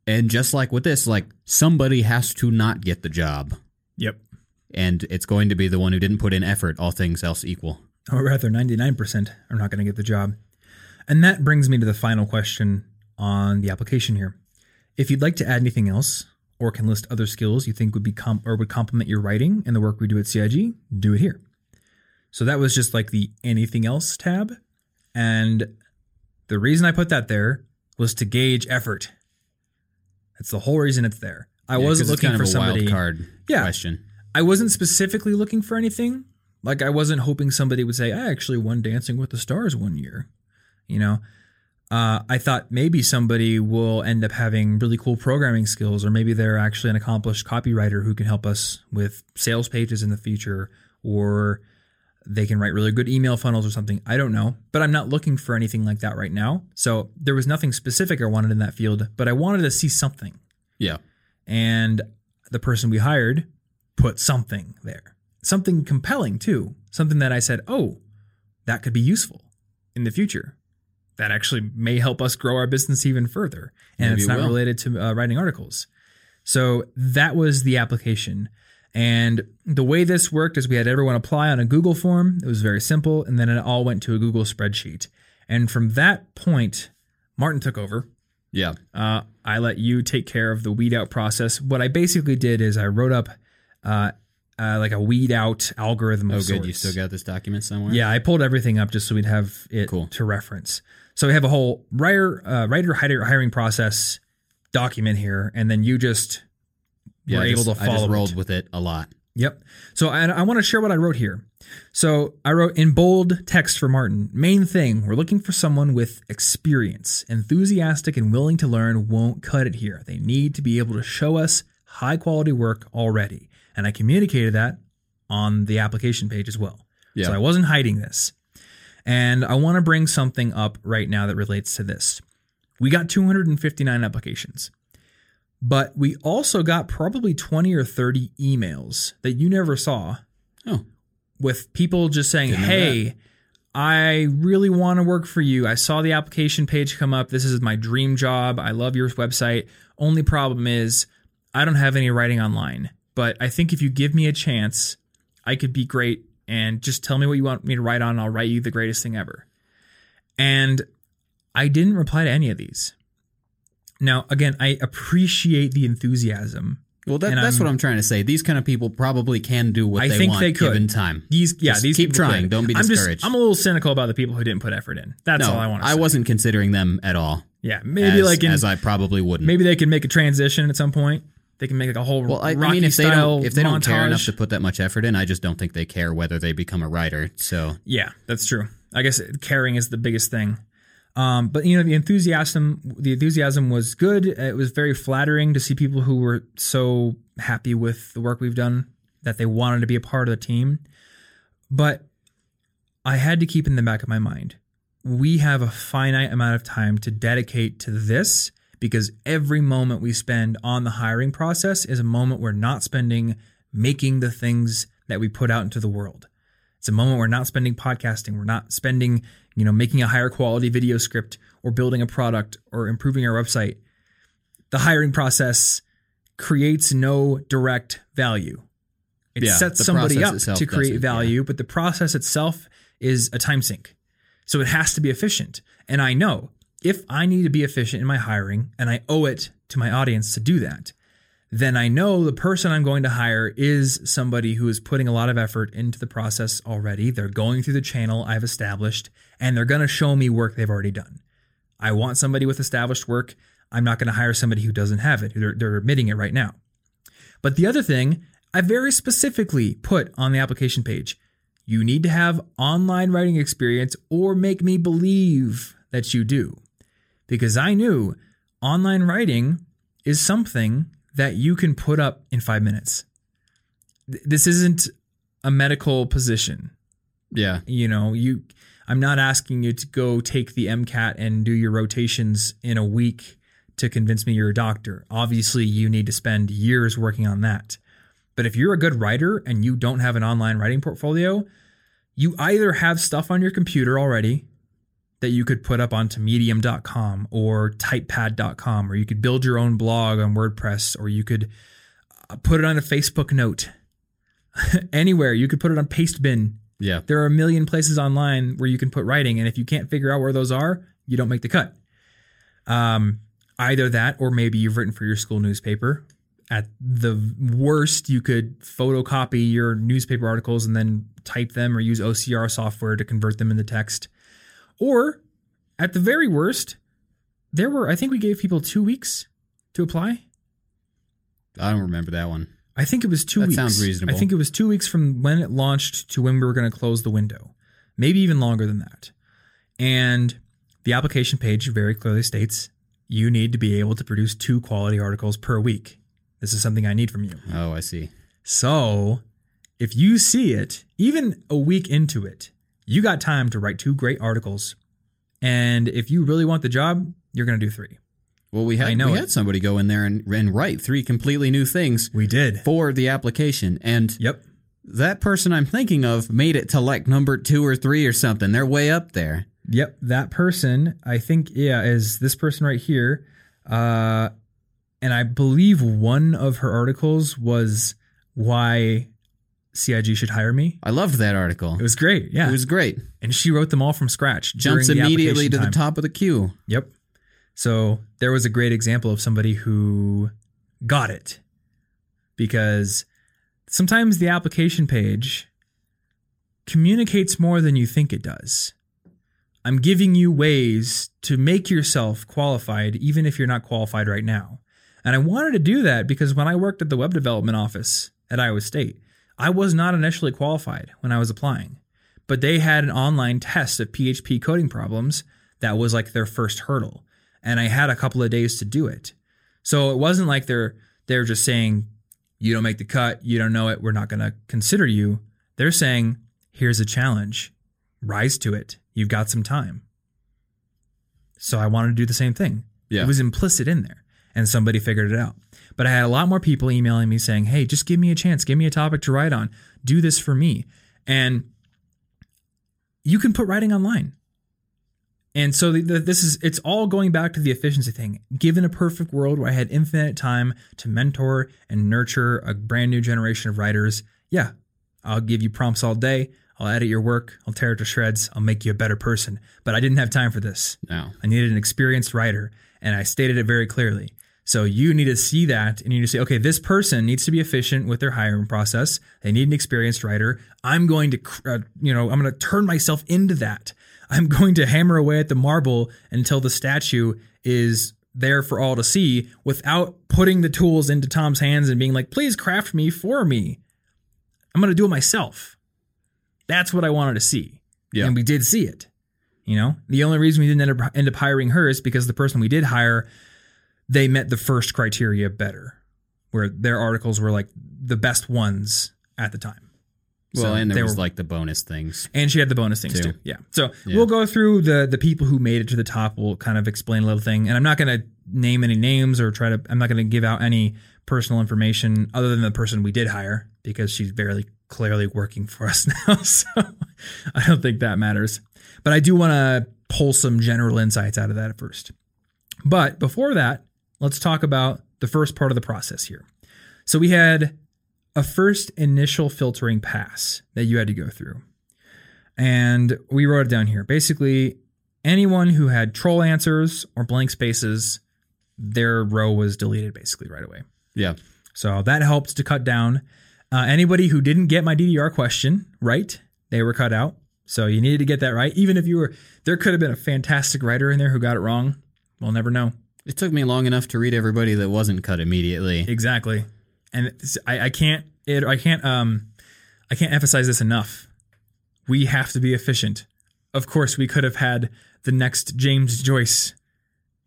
Speaker 2: And just like with this, like somebody has to not get the job.
Speaker 1: Yep.
Speaker 2: And it's going to be the one who didn't put in effort, all things else equal.
Speaker 1: Or rather, 99% are not going to get the job. And that brings me to the final question on the application here. If you'd like to add anything else, or can list other skills you think would be comp- or would complement your writing and the work we do at CIG, do it here. So that was just like the anything else tab. And the reason I put that there was to gauge effort. That's the whole reason it's there. I
Speaker 2: Yeah,
Speaker 1: wasn't looking
Speaker 2: kind
Speaker 1: for somebody.
Speaker 2: wild card
Speaker 1: Yeah.
Speaker 2: question.
Speaker 1: I wasn't specifically looking for anything. Like I wasn't hoping somebody would say, "I actually won Dancing with the Stars one year." You know, uh, I thought maybe somebody will end up having really cool programming skills, or maybe they're actually an accomplished copywriter who can help us with sales pages in the future, or they can write really good email funnels or something. I don't know, but I'm not looking for anything like that right now. So there was nothing specific I wanted in that field, but I wanted to see something
Speaker 2: Yeah.
Speaker 1: and the person we hired put something there something compelling too. Something that i said oh that could be useful in the future. That actually may help us grow our business even further. And
Speaker 2: Maybe
Speaker 1: it's not
Speaker 2: will.
Speaker 1: related to uh, writing articles. So that was the application. And the way this worked is we had everyone apply on a google form. It was very simple and then it all went to a google spreadsheet. And from that point martin took over.
Speaker 2: Yeah.
Speaker 1: uh, I let you take care of the weed out process. What I basically did is I wrote up uh, uh, like a weed out algorithm. Of
Speaker 2: Oh, good. You still got this document somewhere?
Speaker 1: Yeah, I pulled everything up just so we'd have it
Speaker 2: Cool.
Speaker 1: to reference. So we have a whole writer uh, writer hiring process document here, and then you just
Speaker 2: Yeah.
Speaker 1: were
Speaker 2: I
Speaker 1: able
Speaker 2: just,
Speaker 1: to
Speaker 2: I
Speaker 1: follow
Speaker 2: just
Speaker 1: it.
Speaker 2: rolled with it a lot.
Speaker 1: Yep. So I, I want to share what I wrote here. So I wrote in bold text for Martin. Main thing, we're looking for someone with experience, enthusiastic and willing to learn won't cut it here. They need to be able to show us high quality work already. And I communicated that on the application page as well.
Speaker 2: Yeah.
Speaker 1: So I wasn't hiding this. And I want to bring something up right now that relates to this. We got 259 applications. But we also got probably 20 or 30 emails that you never saw
Speaker 2: Oh.
Speaker 1: with people just saying,
Speaker 2: Didn't
Speaker 1: Hey, I really want to work for you. I saw the application page come up. This is my dream job. I love your website. Only problem is, I don't have any writing online. But I think if you give me a chance, I could be great. And just tell me what you want me to write on. And I'll write you the greatest thing ever. And I didn't reply to any of these. Now, again, I appreciate the enthusiasm.
Speaker 2: Well, that, that's
Speaker 1: I'm-
Speaker 2: what I'm trying to say. These kind of people probably can do what
Speaker 1: I
Speaker 2: they
Speaker 1: think
Speaker 2: want
Speaker 1: they could.
Speaker 2: given time.
Speaker 1: These, yeah,
Speaker 2: Just
Speaker 1: these
Speaker 2: keep trying.
Speaker 1: could.
Speaker 2: Don't be
Speaker 1: I'm
Speaker 2: discouraged.
Speaker 1: Just, I'm a little cynical about the people who didn't put effort in. That's
Speaker 2: no,
Speaker 1: all I want to
Speaker 2: I
Speaker 1: say.
Speaker 2: wasn't considering them at all.
Speaker 1: Yeah, maybe
Speaker 2: as,
Speaker 1: like in,
Speaker 2: as I probably wouldn't.
Speaker 1: maybe they can make a transition at some point. They can make like a whole
Speaker 2: well, I, I mean, if they don't if they don't care
Speaker 1: montage.
Speaker 2: enough to put that much effort in, I just don't think they care whether they become a writer. So
Speaker 1: Yeah, that's true. I guess caring is the biggest thing. Um, but you know, the enthusiasm, the enthusiasm was good. It was very flattering to see people who were so happy with the work we've done that they wanted to be a part of the team. But I had to keep in the back of my mind, we have a finite amount of time to dedicate to this because every moment we spend on the hiring process is a moment we're not spending making the things that we put out into the world. It's a moment we're not spending podcasting. We're not spending, you know, making a higher quality video script or building a product or improving our website. the hiring process creates no direct value. It
Speaker 2: Yeah,
Speaker 1: sets somebody up to create value, but the process itself is a time sink. So it has to be efficient. And I know if I need to be efficient in my hiring and I owe it to my audience to do that, then I know the person I'm going to hire is somebody who is putting a lot of effort into the process already. They're going through the channel I've established and they're going to show me work they've already done. I want somebody with established work. I'm not going to hire somebody who doesn't have it. They're, they're admitting it right now. But the other thing, I very specifically put on the application page you need to have online writing experience or make me believe that you do. Because I knew online writing is something that you can put up in five minutes. This isn't a medical position
Speaker 2: Yeah.
Speaker 1: you know you i'm not asking you to go take the mcat and do your rotations in a week to convince me you're a doctor obviously you need to spend years working on that but if you're a good writer and you don't have an online writing portfolio you either have stuff on your computer already that you could put up onto medium.com or typepad.com or you could build your own blog on wordpress or you could uh, put it on a facebook note anywhere you could put it on pastebin
Speaker 2: Yeah.
Speaker 1: there are a million places online where you can put writing, and if you can't figure out where those are, you don't make the cut. Um, either that, or maybe you've written for your school newspaper. At the worst, you could photocopy your newspaper articles and then type them, or use OCR software to convert them into text. Or, at the very worst, there were I think we gave people two weeks to apply.
Speaker 2: I don't remember that one.
Speaker 1: I think it was two
Speaker 2: That
Speaker 1: weeks.
Speaker 2: sounds reasonable.
Speaker 1: I think it was two weeks from when it launched to when we were going to close the window, maybe even longer than that. And the application page very clearly states you need to be able to produce two quality articles per week. This is something I need from you.
Speaker 2: Oh, I see.
Speaker 1: So if you see it, even a week into it, you got time to write two great articles. And if you really want the job, you're going to do three.
Speaker 2: Well, we had
Speaker 1: I know
Speaker 2: we
Speaker 1: it.
Speaker 2: had somebody go in there and, and write three completely new things
Speaker 1: We did.
Speaker 2: for the application, and
Speaker 1: Yep.
Speaker 2: that person I'm thinking of made it to like number two or three or something. They're way up there.
Speaker 1: Yep, that person, I think, yeah, is this person right here. Uh, and I believe one of her articles was why CIG should hire me.
Speaker 2: I loved that article.
Speaker 1: It was great, yeah.
Speaker 2: It was great.
Speaker 1: and she wrote them all from scratch.
Speaker 2: Jumps
Speaker 1: the
Speaker 2: immediately
Speaker 1: application
Speaker 2: to the top of the queue.
Speaker 1: Yep. So there was a great example of somebody who got it because sometimes the application page communicates more than you think it does. I'm giving you ways to make yourself qualified, even if you're not qualified right now. And I wanted to do that because when I worked at the web development office at Iowa State, I was not initially qualified when I was applying, but they had an online test of PHP coding problems that was like their first hurdle. And I had a couple of days to do it. So it wasn't like they're they're just saying, you don't make the cut, you don't know it, we're not gonna consider you. They're saying, here's a challenge. Rise to it. You've got some time. So I wanted to do the same thing.
Speaker 2: Yeah.
Speaker 1: It was implicit in there. And somebody figured it out. But I had a lot more people emailing me saying, hey, just give me a chance, give me a topic to write on. Do this for me. And you can put writing online. And so the, the, this is it's all going back to the efficiency thing. Given a perfect world where I had infinite time to mentor and nurture a brand new generation of writers, yeah, I'll give you prompts all day. I'll edit your work. I'll tear it to shreds. I'll make you a better person. But I didn't have time for this.
Speaker 2: No.
Speaker 1: I needed an experienced writer, and I stated it very clearly. So you need to see that, and you need to say, okay, this person needs to be efficient with their hiring process. They need an experienced writer. I'm going to, uh, you know, I'm going to turn myself into that. I'm going to hammer away at the marble until the statue is there for all to see, without putting the tools into Tom's hands and being like, please craft me for me. I'm going to do it myself. That's what I wanted to see.
Speaker 2: Yeah.
Speaker 1: And we did see it. You know, the only reason we didn't end up, end up hiring her is because the person we did hire, they met the first criteria better, where their articles were like the best ones at the time.
Speaker 2: Well,
Speaker 1: So
Speaker 2: and there was
Speaker 1: were-
Speaker 2: like the bonus things.
Speaker 1: and she had the bonus things
Speaker 2: Too.
Speaker 1: too. Yeah. So
Speaker 2: Yeah.
Speaker 1: we'll go through the the people who made it to the top. We'll kind of explain a little thing, and I'm not going to name any names or try to. I'm not going to give out any personal information other than the person we did hire because she's very clearly working for us now. So I don't think that matters. But I do want to pull some general insights out of that at first. But before that, let's talk about the first part of the process here. So we had a first initial filtering pass that you had to go through. And we wrote it down here. Basically, anyone who had troll answers or blank spaces, their row was deleted basically right away.
Speaker 2: Yeah.
Speaker 1: So that helped to cut down. Uh, anybody who didn't get my DDR question right, they were cut out. So you needed to get that right. Even if you were, there could have been a fantastic writer in there who got it wrong. We'll never know.
Speaker 2: It took me long enough to read everybody that wasn't cut immediately.
Speaker 1: Exactly. And I, I can't, it, I can't, um, I can't emphasize this enough. We have to be efficient. Of course, we could have had the next James Joyce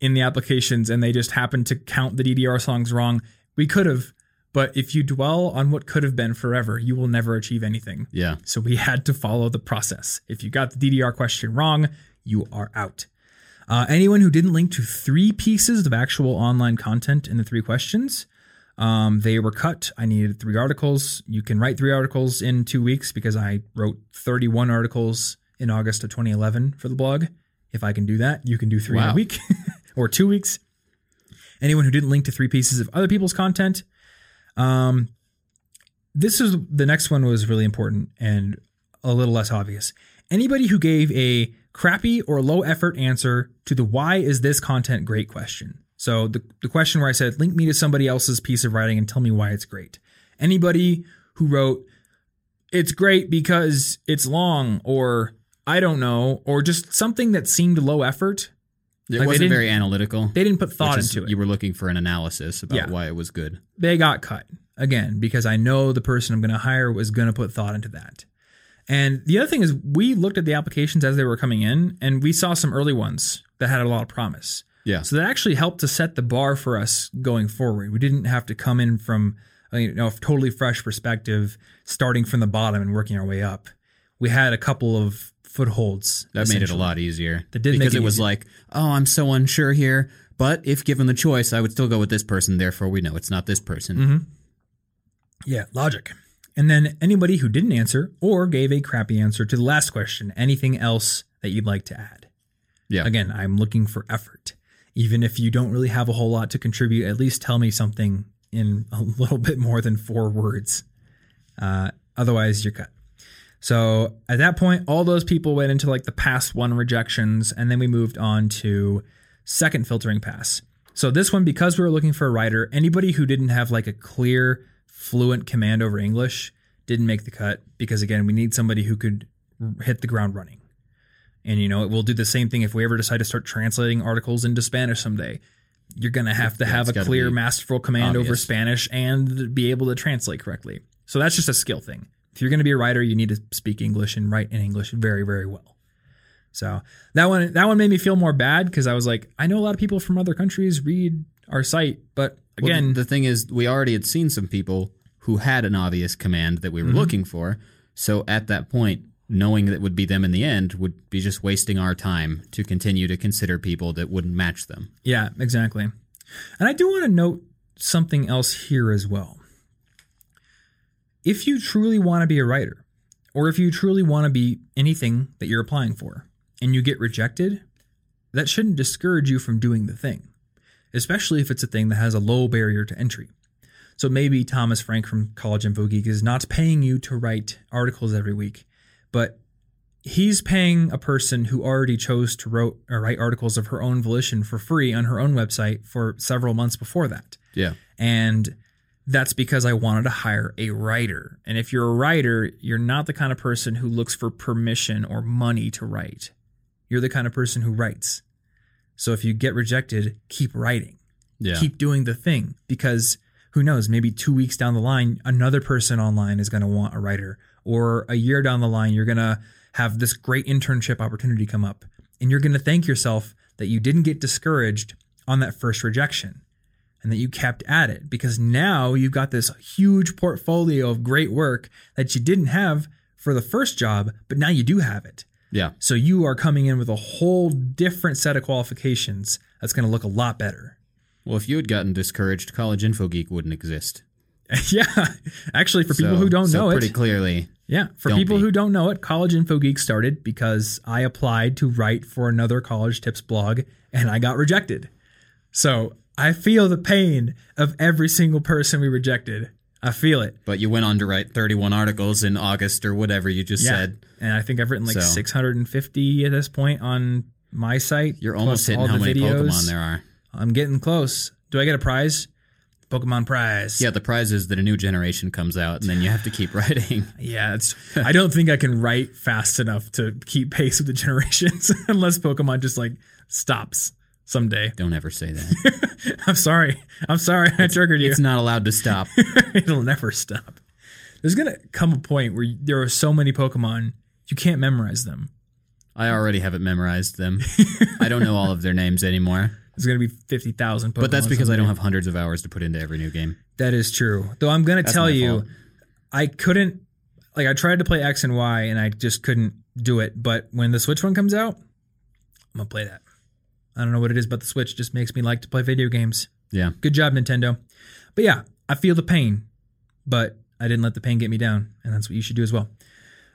Speaker 1: in the applications and they just happened to count the DDR songs wrong. We could have, but if you dwell on what could have been forever, you will never achieve anything.
Speaker 2: Yeah.
Speaker 1: So we had to follow the process. If you got the DDR question wrong, you are out. Uh, anyone who didn't link to three pieces of actual online content in the three questions, um, they were cut. I needed three articles. You can write three articles in two weeks because I wrote 31 articles in August of 2011 for the blog. If I can do that, you can do three in a week or two weeks. Anyone who didn't link to three pieces of other people's content, um, this is the next one was really important and a little less obvious. Anybody who gave a crappy or low effort answer to the why is this content great question. So the, the question where I said, link me to somebody else's piece of writing and tell me why it's great. Anybody who wrote, it's great because it's long, or I don't know, or just something that seemed low effort,
Speaker 2: It
Speaker 1: Like,
Speaker 2: wasn't very analytical.
Speaker 1: they didn't put thought
Speaker 2: is-
Speaker 1: into it.
Speaker 2: You were looking for an analysis about
Speaker 1: Yeah.
Speaker 2: why it was good.
Speaker 1: they got cut again because I know the person I'm going to hire was going to put thought into that. And the other thing is, we looked at the applications as they were coming in, and we saw some early ones that had a lot of promise.
Speaker 2: Yeah.
Speaker 1: So that actually helped to set the bar for us going forward. We didn't have to come in from a you know, a totally fresh perspective, starting from the bottom and working our way up. We had a couple of footholds.
Speaker 2: That made it a lot easier.
Speaker 1: That did make
Speaker 2: because
Speaker 1: it
Speaker 2: it was like, oh, I'm so unsure here. But if given the choice, I would still go with this person. Therefore, we know it's not this person.
Speaker 1: Mm-hmm. Yeah, logic. And then anybody who didn't answer or gave a crappy answer to the last question, anything else that you'd like to add?
Speaker 2: Yeah.
Speaker 1: Again, I'm looking for effort. Even if you don't really have a whole lot to contribute, at least tell me something in a little bit more than four words. Uh, otherwise, you're cut. So at that point, all those people went into like the pass one rejections, and then we moved on to second filtering pass. So this one, because we were looking for a writer, anybody who didn't have like a clear, fluent command over English didn't make the cut because again, we need somebody who could hit the ground running. And you know, we'll do the same thing if we ever decide to start translating articles into Spanish someday. You're gonna have to
Speaker 2: Yeah,
Speaker 1: have a clear, masterful command over. Spanish and be able to translate correctly. So that's just a skill thing. If you're gonna be a writer, you need to speak English and write in English very, very well. So that one that one made me feel more bad because I was like, I know a lot of people from other countries read our site, but
Speaker 2: Well,
Speaker 1: again,
Speaker 2: the, the thing is, we already had seen some people who had an obvious command that we
Speaker 1: Mm-hmm.
Speaker 2: were looking for. So at that point, knowing that it would be them in the end would be just wasting our time to continue to consider people that wouldn't match them.
Speaker 1: Yeah, exactly. And I do want to note something else here as well. If you truly want to be a writer, or if you truly want to be anything that you're applying for, and you get rejected, that shouldn't discourage you from doing the thing, especially if it's a thing that has a low barrier to entry. So maybe Thomas Frank from College Info Geek is not paying you to write articles every week, but he's paying a person who already chose to wrote, or write articles of her own volition for free on her own website for several months before that.
Speaker 2: Yeah.
Speaker 1: And that's because I wanted to hire a writer. And if you're a writer, you're not the kind of person who looks for permission or money to write. You're the kind of person who writes. So if you get rejected, keep writing
Speaker 2: Yeah.
Speaker 1: keep doing the thing because who knows maybe two weeks down the line another person online is going to want a writer or a year down the line you're going to have this great internship opportunity come up and you're going to thank yourself that you didn't get discouraged on that first rejection and that you kept at it because now you've got this huge portfolio of great work that you didn't have for the first job but now you do have it
Speaker 2: yeah.
Speaker 1: so you are coming in with a whole different set of qualifications that's going to look a lot better
Speaker 2: Well, if you had gotten discouraged, College Info Geek wouldn't exist.
Speaker 1: yeah, actually, for people
Speaker 2: So-
Speaker 1: who don't
Speaker 2: so
Speaker 1: know
Speaker 2: pretty
Speaker 1: it, Pretty
Speaker 2: clearly,
Speaker 1: yeah, for people
Speaker 2: be.
Speaker 1: who don't know it, College Info Geek started because I applied to write for another college tips blog and I got rejected. So I feel the pain of every single person we rejected. I feel it.
Speaker 2: But you went on to write 31 articles in August or whatever you just
Speaker 1: Yeah.
Speaker 2: said.
Speaker 1: And I think I've written like
Speaker 2: So-
Speaker 1: 650 at this point on my site.
Speaker 2: You're almost hitting how many
Speaker 1: videos.
Speaker 2: Pokemon there are.
Speaker 1: I'm getting close. Do I get a prize? Pokemon prize.
Speaker 2: Yeah, the prize is that a new generation comes out, and then you have to keep writing.
Speaker 1: Yeah, it's. I don't think I can write fast enough to keep pace with the generations unless Pokemon just like stops someday.
Speaker 2: Don't ever say that.
Speaker 1: I'm sorry. I'm sorry. I triggered you.
Speaker 2: It's not allowed to stop.
Speaker 1: It'll never stop. There's gonna come a point where there are so many Pokemon you can't memorize them.
Speaker 2: I already haven't memorized them. I don't know all of their names anymore.
Speaker 1: There's gonna be fifty thousand Pokemon.
Speaker 2: But that's because I don't have hundreds of hours to put into every new game.
Speaker 1: That is true. Though I'm gonna tell you,
Speaker 2: fault.
Speaker 1: I couldn't. Like I tried to play X and Y, and I just couldn't do it. But when the Switch one comes out, I'm gonna play that. I don't know what it is, but the Switch just makes me like to play video games.
Speaker 2: Yeah.
Speaker 1: Good job, Nintendo. But yeah, I feel the pain, but I didn't let the pain get me down, and that's what you should do as well.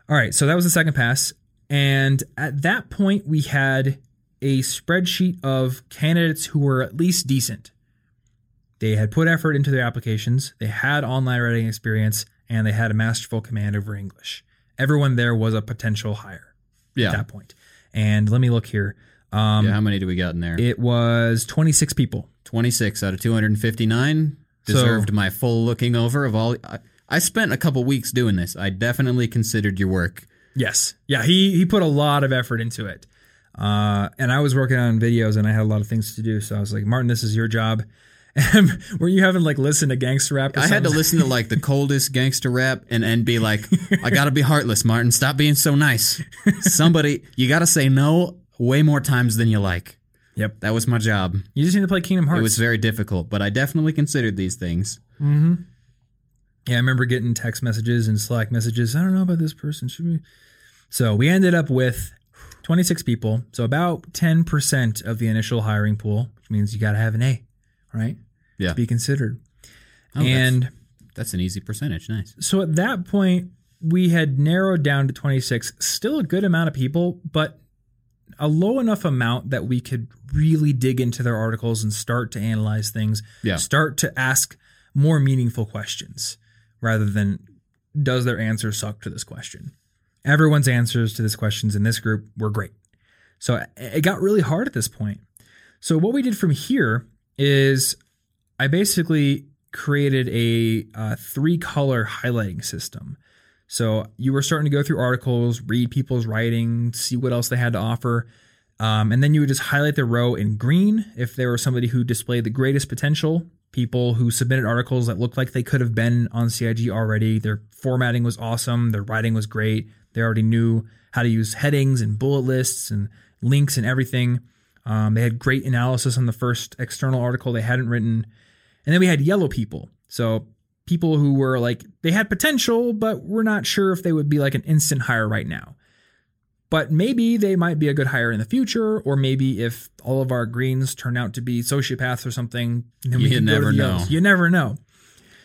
Speaker 1: All right, so that was the second pass, and at that point, we had a spreadsheet of candidates who were at least decent. They had put effort into their applications, they had online writing experience, and they had a masterful command over English. Everyone there was a potential hire at that point. And let me look here. Um,
Speaker 2: yeah. How many do we got in there?
Speaker 1: It was 26 people.
Speaker 2: 26 out of 259 deserved my full looking over of all. I, I spent a couple weeks doing this. I definitely considered your work.
Speaker 1: Yes. Yeah, he he put a lot of effort into it. Uh, and I was working on videos and I had a lot of things to do. So I was like, Martin, this is your job. And were you having like listen to gangster rap?
Speaker 2: I had to listen to like the coldest gangster rap and and be like, I gotta be heartless, Martin. Stop being so nice. Somebody, you gotta say no way more times than you like.
Speaker 1: Yep.
Speaker 2: That was my job.
Speaker 1: You just need to play Kingdom Hearts.
Speaker 2: It was very difficult, but I definitely considered these things.
Speaker 1: Mm-hmm. Yeah, I remember getting text messages and Slack messages. I don't know about this person. Should we? So we ended up with 26 people. So about 10% of the initial hiring pool, which means you got to have an A, right?
Speaker 2: Yeah.
Speaker 1: To be considered.
Speaker 2: Oh, that's-
Speaker 1: and
Speaker 2: That's an easy percentage. Nice.
Speaker 1: so at that point, we had narrowed down to 26, still a good amount of people, but a low enough amount that we could really dig into their articles and start to analyze things,
Speaker 2: Yeah.
Speaker 1: start to ask more meaningful questions rather than does their answer suck to this question. Everyone's answers to these questions in this group were great. So it got really hard at this point. So what we did from here is I basically created a uh, three color highlighting system. So you were starting to go through articles, read people's writing, see what else they had to offer. Um, and then you would just highlight the row in green if there was somebody who displayed the greatest potential, people who submitted articles that looked like they could have been on CIG already. Their formatting was awesome, their writing was great. They already knew how to use headings and bullet lists and links and everything. Um, they had great analysis on the first external article they hadn't written. And then we had yellow people. So people who were like, they had potential, but we're not sure if they would be like an instant hire right now. But maybe they might be a good hire in the future, or maybe if all of our greens turn out to be sociopaths or something, then we
Speaker 2: You
Speaker 1: can go to
Speaker 2: never
Speaker 1: the
Speaker 2: know.
Speaker 1: yellows. You never know.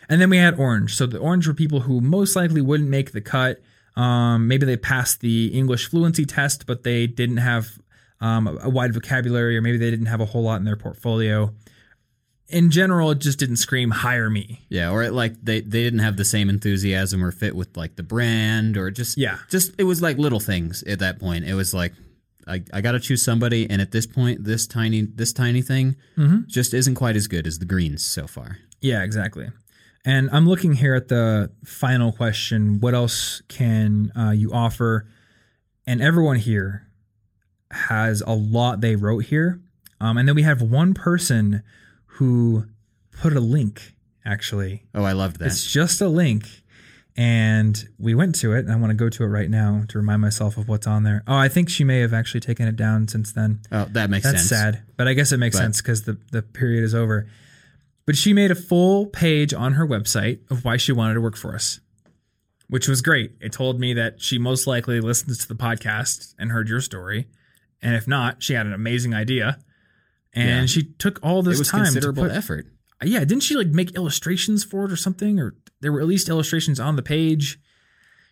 Speaker 1: And then we had orange. So the orange were people who most likely wouldn't make the cut. Um, maybe they passed the English fluency test, but they didn't have um, a wide vocabulary, or maybe they didn't have a whole lot in their portfolio. In general, it just didn't scream "hire me."
Speaker 2: Yeah, or it, like they they didn't have the same enthusiasm or fit with like the brand or just
Speaker 1: Yeah.
Speaker 2: just it was like little things at that point. It was like I, I got to choose somebody, and at this point, this tiny this tiny thing
Speaker 1: Mhm.
Speaker 2: just isn't quite as good as the greens so far.
Speaker 1: Yeah, exactly. And I'm looking here at the final question. What else can uh, you offer? And everyone here has a lot they wrote here. Um, and then we have one person who put a link, actually.
Speaker 2: Oh, I loved that.
Speaker 1: It's just a link. And we went to it, and I want to go to it right now to remind myself of what's on there. Oh, I think she may have actually taken it down since then.
Speaker 2: oh, that makes
Speaker 1: That's
Speaker 2: sense.
Speaker 1: That's sad, but I guess it makes
Speaker 2: But-
Speaker 1: sense because the, the period is over. But she made a full page on her website of why she wanted to work for us, which was great. It told me that she most likely listens to the podcast and heard your story. And if not, she had an amazing idea. And
Speaker 2: Yeah.
Speaker 1: she took all this
Speaker 2: It was
Speaker 1: time
Speaker 2: considerable
Speaker 1: put,
Speaker 2: effort.
Speaker 1: yeah, didn't she like make illustrations for it or something? Or there were at least illustrations on the page.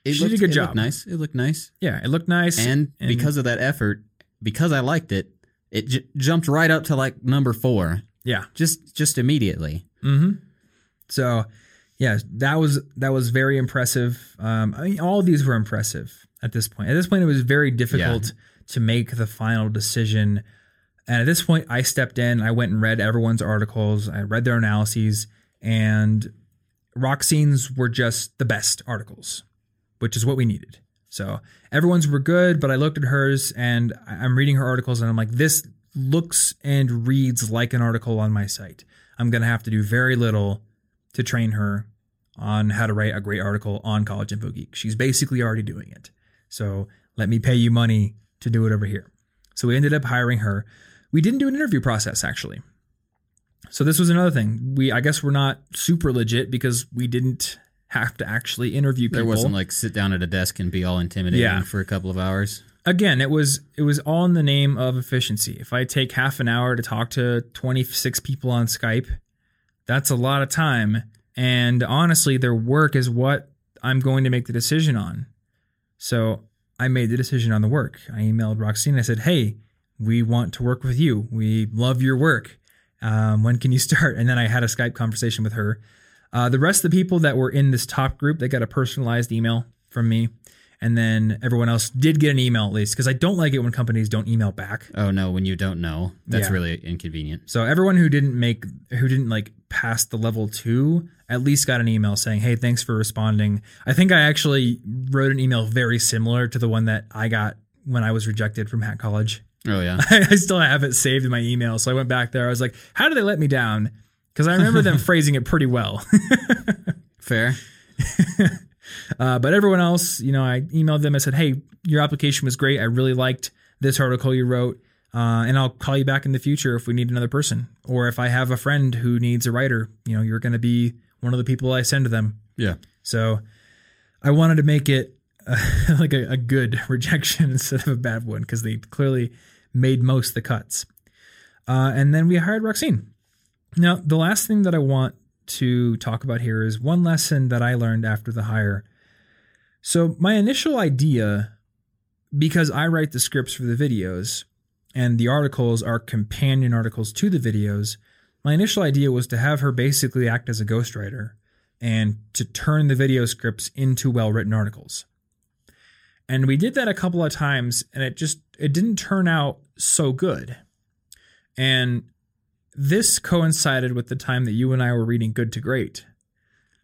Speaker 2: It
Speaker 1: She did a good job.
Speaker 2: looked nice. It looked nice,
Speaker 1: Yeah, it looked nice.
Speaker 2: and, because of that effort, because I liked it, it j- jumped right up to like number four.
Speaker 1: Yeah.
Speaker 2: just just immediately.
Speaker 1: Mm-hmm. So, yeah, that was that was very impressive. Um, I mean, all of these were impressive at this point. At this point, it was very difficult to make the final decision. And at this point, I stepped in. I went and read everyone's articles. I read their analyses, and Roxine's were just the best articles, which is what we needed. So everyone's were good, but I looked at hers and I'm reading her articles and I'm like, this looks and reads like an article on my site. I'm going to have to do very little to train her on how to write a great article on College Info Geek. She's basically already doing it. So let me pay you money to do it over here. So we ended up hiring her. We didn't do an interview process actually. So this was another thing. We I guess we're not super legit because we didn't have to actually interview people.
Speaker 2: There wasn't like sit down at a desk and be all intimidating
Speaker 1: Yeah.
Speaker 2: for a couple of hours.
Speaker 1: again it was it was all in the name of efficiency if i take half an hour to talk to 26 people on skype that's a lot of time and honestly their work is what i'm going to make the decision on so i made the decision on the work i emailed roxine i said hey we want to work with you we love your work um, when can you start and then i had a skype conversation with her uh, the rest of the people that were in this top group they got a personalized email from me and then everyone else did get an email at least because I don't like it when companies don't email back.
Speaker 2: Oh no, when you don't know, that's
Speaker 1: Yeah.
Speaker 2: really inconvenient.
Speaker 1: So everyone who didn't make who didn't like pass the level 2 at least got an email saying, "Hey, thanks for responding." I think I actually wrote an email very similar to the one that I got when I was rejected from HackCollege.
Speaker 2: Oh yeah,
Speaker 1: I still have it saved in my email. So I went back there. I was like, "How did they let me down?" Cuz I remember them phrasing it pretty well.
Speaker 2: fair.
Speaker 1: Uh, but everyone else, you know, I emailed them. I said, "Hey, your application was great. I really liked this article you wrote, uh, and I'll call you back in the future if we need another person, or if I have a friend who needs a writer. You know, you're going to be one of the people I send to them."
Speaker 2: Yeah,
Speaker 1: So I wanted to make it uh, like a, a good rejection instead of a bad one because they clearly made most of the cuts. Uh, and then we hired Roxine. Now, the last thing that I want to talk about here is one lesson that I learned after the hire. So, my initial idea, because I write the scripts for the videos and the articles are companion articles to the videos, my initial idea was to have her basically act as a ghostwriter and to turn the video scripts into well-written articles. And we did that a couple of times and it just it didn't turn out so good. And this coincided with the time that you and I were reading Good to Great.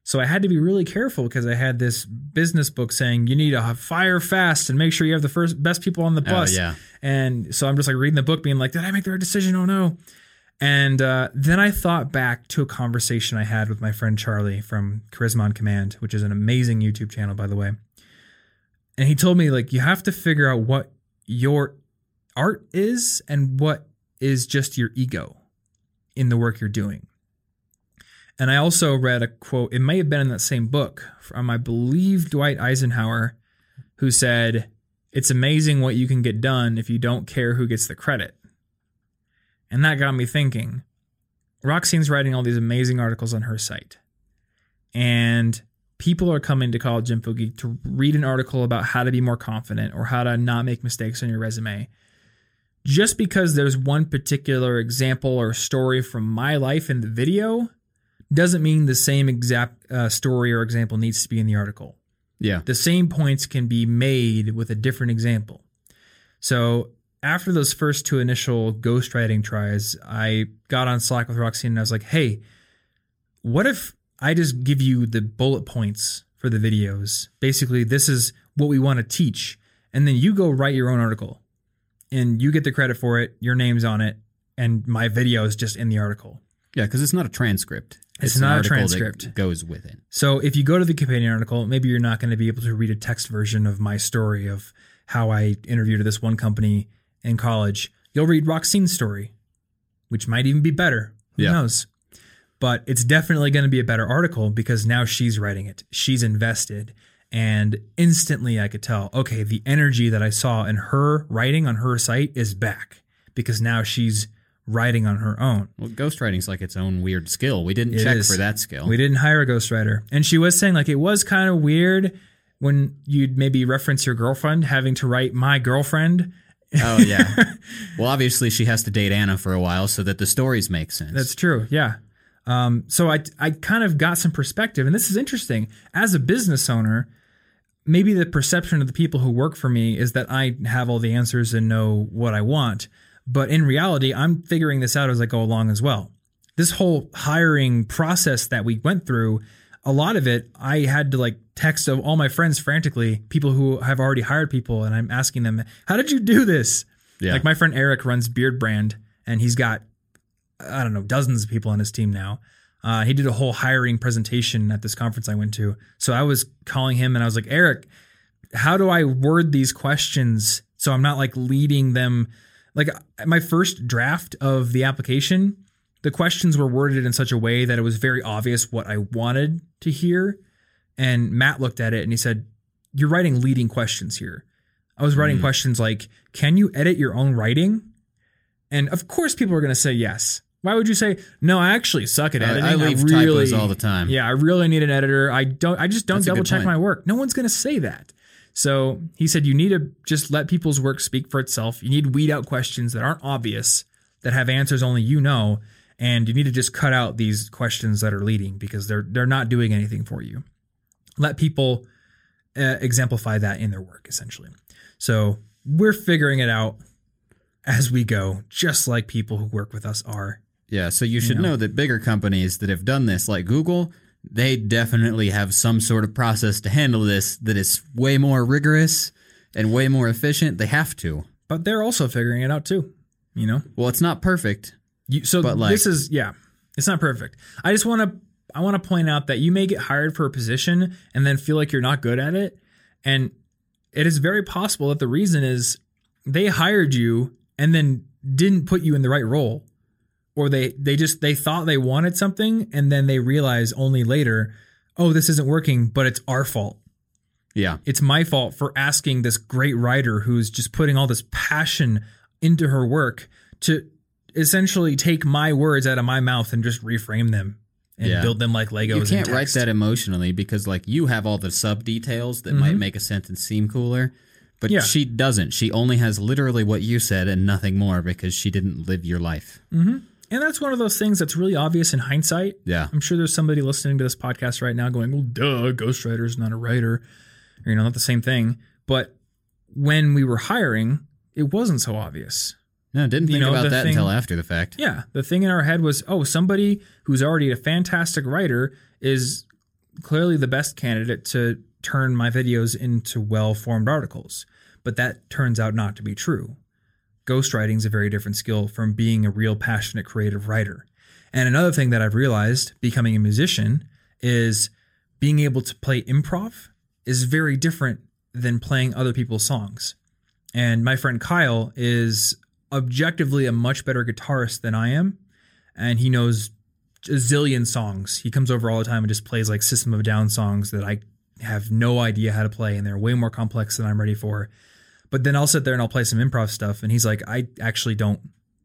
Speaker 1: So I had to be really careful because I had this business book saying you need to fire fast and make sure you have the first best people on the
Speaker 2: oh
Speaker 1: bus.
Speaker 2: yeah.
Speaker 1: And so I'm just like reading the book, being like, did I make the right decision? Oh no. And uh, then I thought back to a conversation I had with my friend Charlie from Charisma on Command, which is an amazing YouTube channel, by the way. And he told me, like, you have to figure out what your art is and what is just your ego in the work you're doing. And I also read a quote, it may have been in that same book from, I believe, Dwight Eisenhower, who said, It's amazing what you can get done if you don't care who gets the credit. And that got me thinking. Roxine's writing all these amazing articles on her site. And people are coming to College Info Geek to read an article about how to be more confident or how to not make mistakes on your resume. Just because there's one particular example or story from my life in the video doesn't mean the same exact uh, story or example needs to be in the article
Speaker 2: Yeah.
Speaker 1: the same points can be made with a different example. So after those first two initial ghostwriting tries, I got on Slack with Roxine and I was like, hey, what if I just give you the bullet points for the videos? Basically, this is what we want to teach. And then you go write your own article and you get the credit for it, your name's on it, and my video is just in the article.
Speaker 2: Yeah, because it's not a transcript.
Speaker 1: It's
Speaker 2: an
Speaker 1: not a transcript.
Speaker 2: goes with it.
Speaker 1: So if you go to the companion article, maybe you're not going to be able to read a text version of my story of how I interviewed this one company in college. You'll read Roxine's story, which might even be better. Who
Speaker 2: Yeah.
Speaker 1: knows? But it's definitely going to be a better article because now she's writing it. She's invested. And instantly I could tell, okay, the energy that I saw in her writing on her site is back because now she's writing on her own.
Speaker 2: Well, ghostwriting's like its own weird skill. We didn't
Speaker 1: It
Speaker 2: check
Speaker 1: is.
Speaker 2: for that skill.
Speaker 1: We didn't hire a ghostwriter. And she was saying like it was kind of weird when you'd maybe reference your girlfriend having to write my girlfriend
Speaker 2: Oh yeah. well, obviously she has to date Anna for a while so that the stories make sense.
Speaker 1: That's true. Yeah. Um, so I I kind of got some perspective, and this is interesting. As a business owner, maybe the perception of the people who work for me is that I have all the answers and know what I want. But in reality, I'm figuring this out as I go along as well. This whole hiring process that we went through, a lot of it, I had to like text of all my friends frantically, people who have already hired people, and I'm asking them, "How did you do this?"
Speaker 2: Yeah.
Speaker 1: Like my friend Eric runs Beardbrand, and he's got I don't know dozens of people on his team now. Uh, he did a whole hiring presentation at this conference I went to. So I was calling him and I was like, Eric, how do I word these questions so I'm not like leading them? Like my first draft of the application, the questions were worded in such a way that it was very obvious what I wanted to hear. And Matt looked at it and he said, You're writing leading questions here. I was writing questions like, Can you edit your own writing? And of course, people are going to say yes. Why would you say no? I actually suck at
Speaker 2: I-
Speaker 1: editing.
Speaker 2: I leave
Speaker 1: really,
Speaker 2: typos all the time.
Speaker 1: Yeah, I really need an editor. I don't. I just don't
Speaker 2: That's
Speaker 1: double check my work. No one's going to say that. So he said you need to just let people's work speak for itself. You need to weed out questions that aren't obvious, that have answers only you know, and you need to just cut out these questions that are leading because they're they're not doing anything for you. Let people uh, exemplify that in their work essentially. So we're figuring it out as we go, just like people who work with us are.
Speaker 2: Yeah, so you should
Speaker 1: know.
Speaker 2: know that bigger companies that have done this, like Google, they definitely have some sort of process to handle this that is way more rigorous and way more efficient. They have to.
Speaker 1: But they're also figuring it out too. You know.
Speaker 2: Well, it's not perfect.
Speaker 1: You, so
Speaker 2: But, like-
Speaker 1: this is yeah, it's not perfect. I just want to I want to point out that you may get hired for a position and then feel like you're not good at it, and it is very possible that the reason is they hired you and then didn't put you in the right role, or they they just they thought they wanted something and then they realize only later, oh this isn't working, but it's our fault
Speaker 2: Yeah.
Speaker 1: it's my fault for asking this great writer who's just putting all this passion into her work to essentially take my words out of my mouth and just reframe them and
Speaker 2: Yeah.
Speaker 1: build them like Legos.
Speaker 2: You can't write that emotionally because like you have all the sub details that might mm-hmm. make a sentence seem cooler. But
Speaker 1: Yeah.
Speaker 2: she doesn't. She only has literally what you said and nothing more because she didn't live your life. Mm-hmm.
Speaker 1: And that's one of those things that's really obvious in hindsight.
Speaker 2: Yeah.
Speaker 1: I'm sure there's somebody listening to this podcast right now going, "Well, duh, ghostwriter's not a writer," or you know, not the same thing. But when we were hiring, it wasn't so obvious.
Speaker 2: No, didn't
Speaker 1: You
Speaker 2: think
Speaker 1: know,
Speaker 2: about that
Speaker 1: thing-
Speaker 2: until after the fact.
Speaker 1: Yeah, the thing in our head was, oh, somebody who's already a fantastic writer is clearly the best candidate to turn my videos into well-formed articles. But that turns out not to be true. Ghostwriting is a very different skill from being a real passionate creative writer. And another thing that I've realized becoming a musician is being able to play improv is very different than playing other people's songs. And my friend Kyle is objectively a much better guitarist than I am. And he knows a zillion songs. He comes over all the time and just plays like System of Down songs that I have no idea how to play. And they're way more complex than I'm ready for. But then I'll sit there and I'll play some improv stuff. And he's like, I actually don't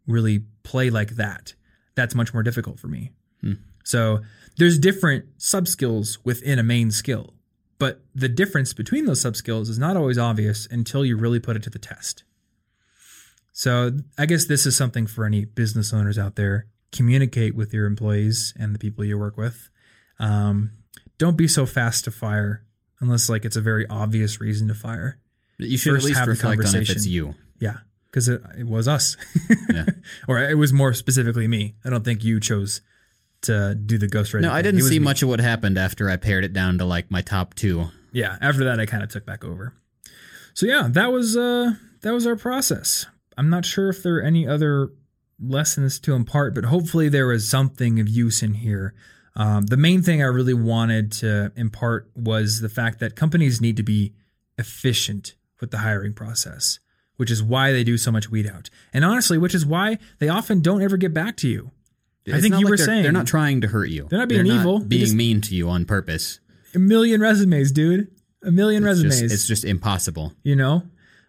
Speaker 1: really play like that. That's much more difficult for me. So there's different sub skills within a main skill. But the difference between those sub skills is not always obvious until you really put it to the test. So I guess this is something for any business owners out there. Communicate with your employees and the people you work with. Um, don't be so fast to fire unless like it's a very obvious reason to fire.
Speaker 2: You should
Speaker 1: First
Speaker 2: at least
Speaker 1: have the
Speaker 2: reflect on if it's you.
Speaker 1: Yeah, because it, it was us,
Speaker 2: Yeah.
Speaker 1: or it was more specifically me. I don't think you chose to do the ghostwriting.
Speaker 2: No, I didn't see
Speaker 1: me.
Speaker 2: much of what happened after I pared it down to like my top two.
Speaker 1: yeah after that i kind of took back over so yeah that was uh that was our process i'm not sure if there are any other lessons to impart but hopefully there was something of use in here um, the main thing i really wanted to impart was the fact that companies need to be efficient with the hiring process which is why they do so much weed out and honestly which is why they often don't ever get back to you i think you
Speaker 2: like
Speaker 1: were
Speaker 2: they're,
Speaker 1: saying
Speaker 2: they're not trying to hurt you.
Speaker 1: They're not being evil. They
Speaker 2: being
Speaker 1: just-
Speaker 2: mean to you on purpose.
Speaker 1: a million resumes dude a million
Speaker 2: It's
Speaker 1: resumes
Speaker 2: just, it's just impossible.
Speaker 1: you know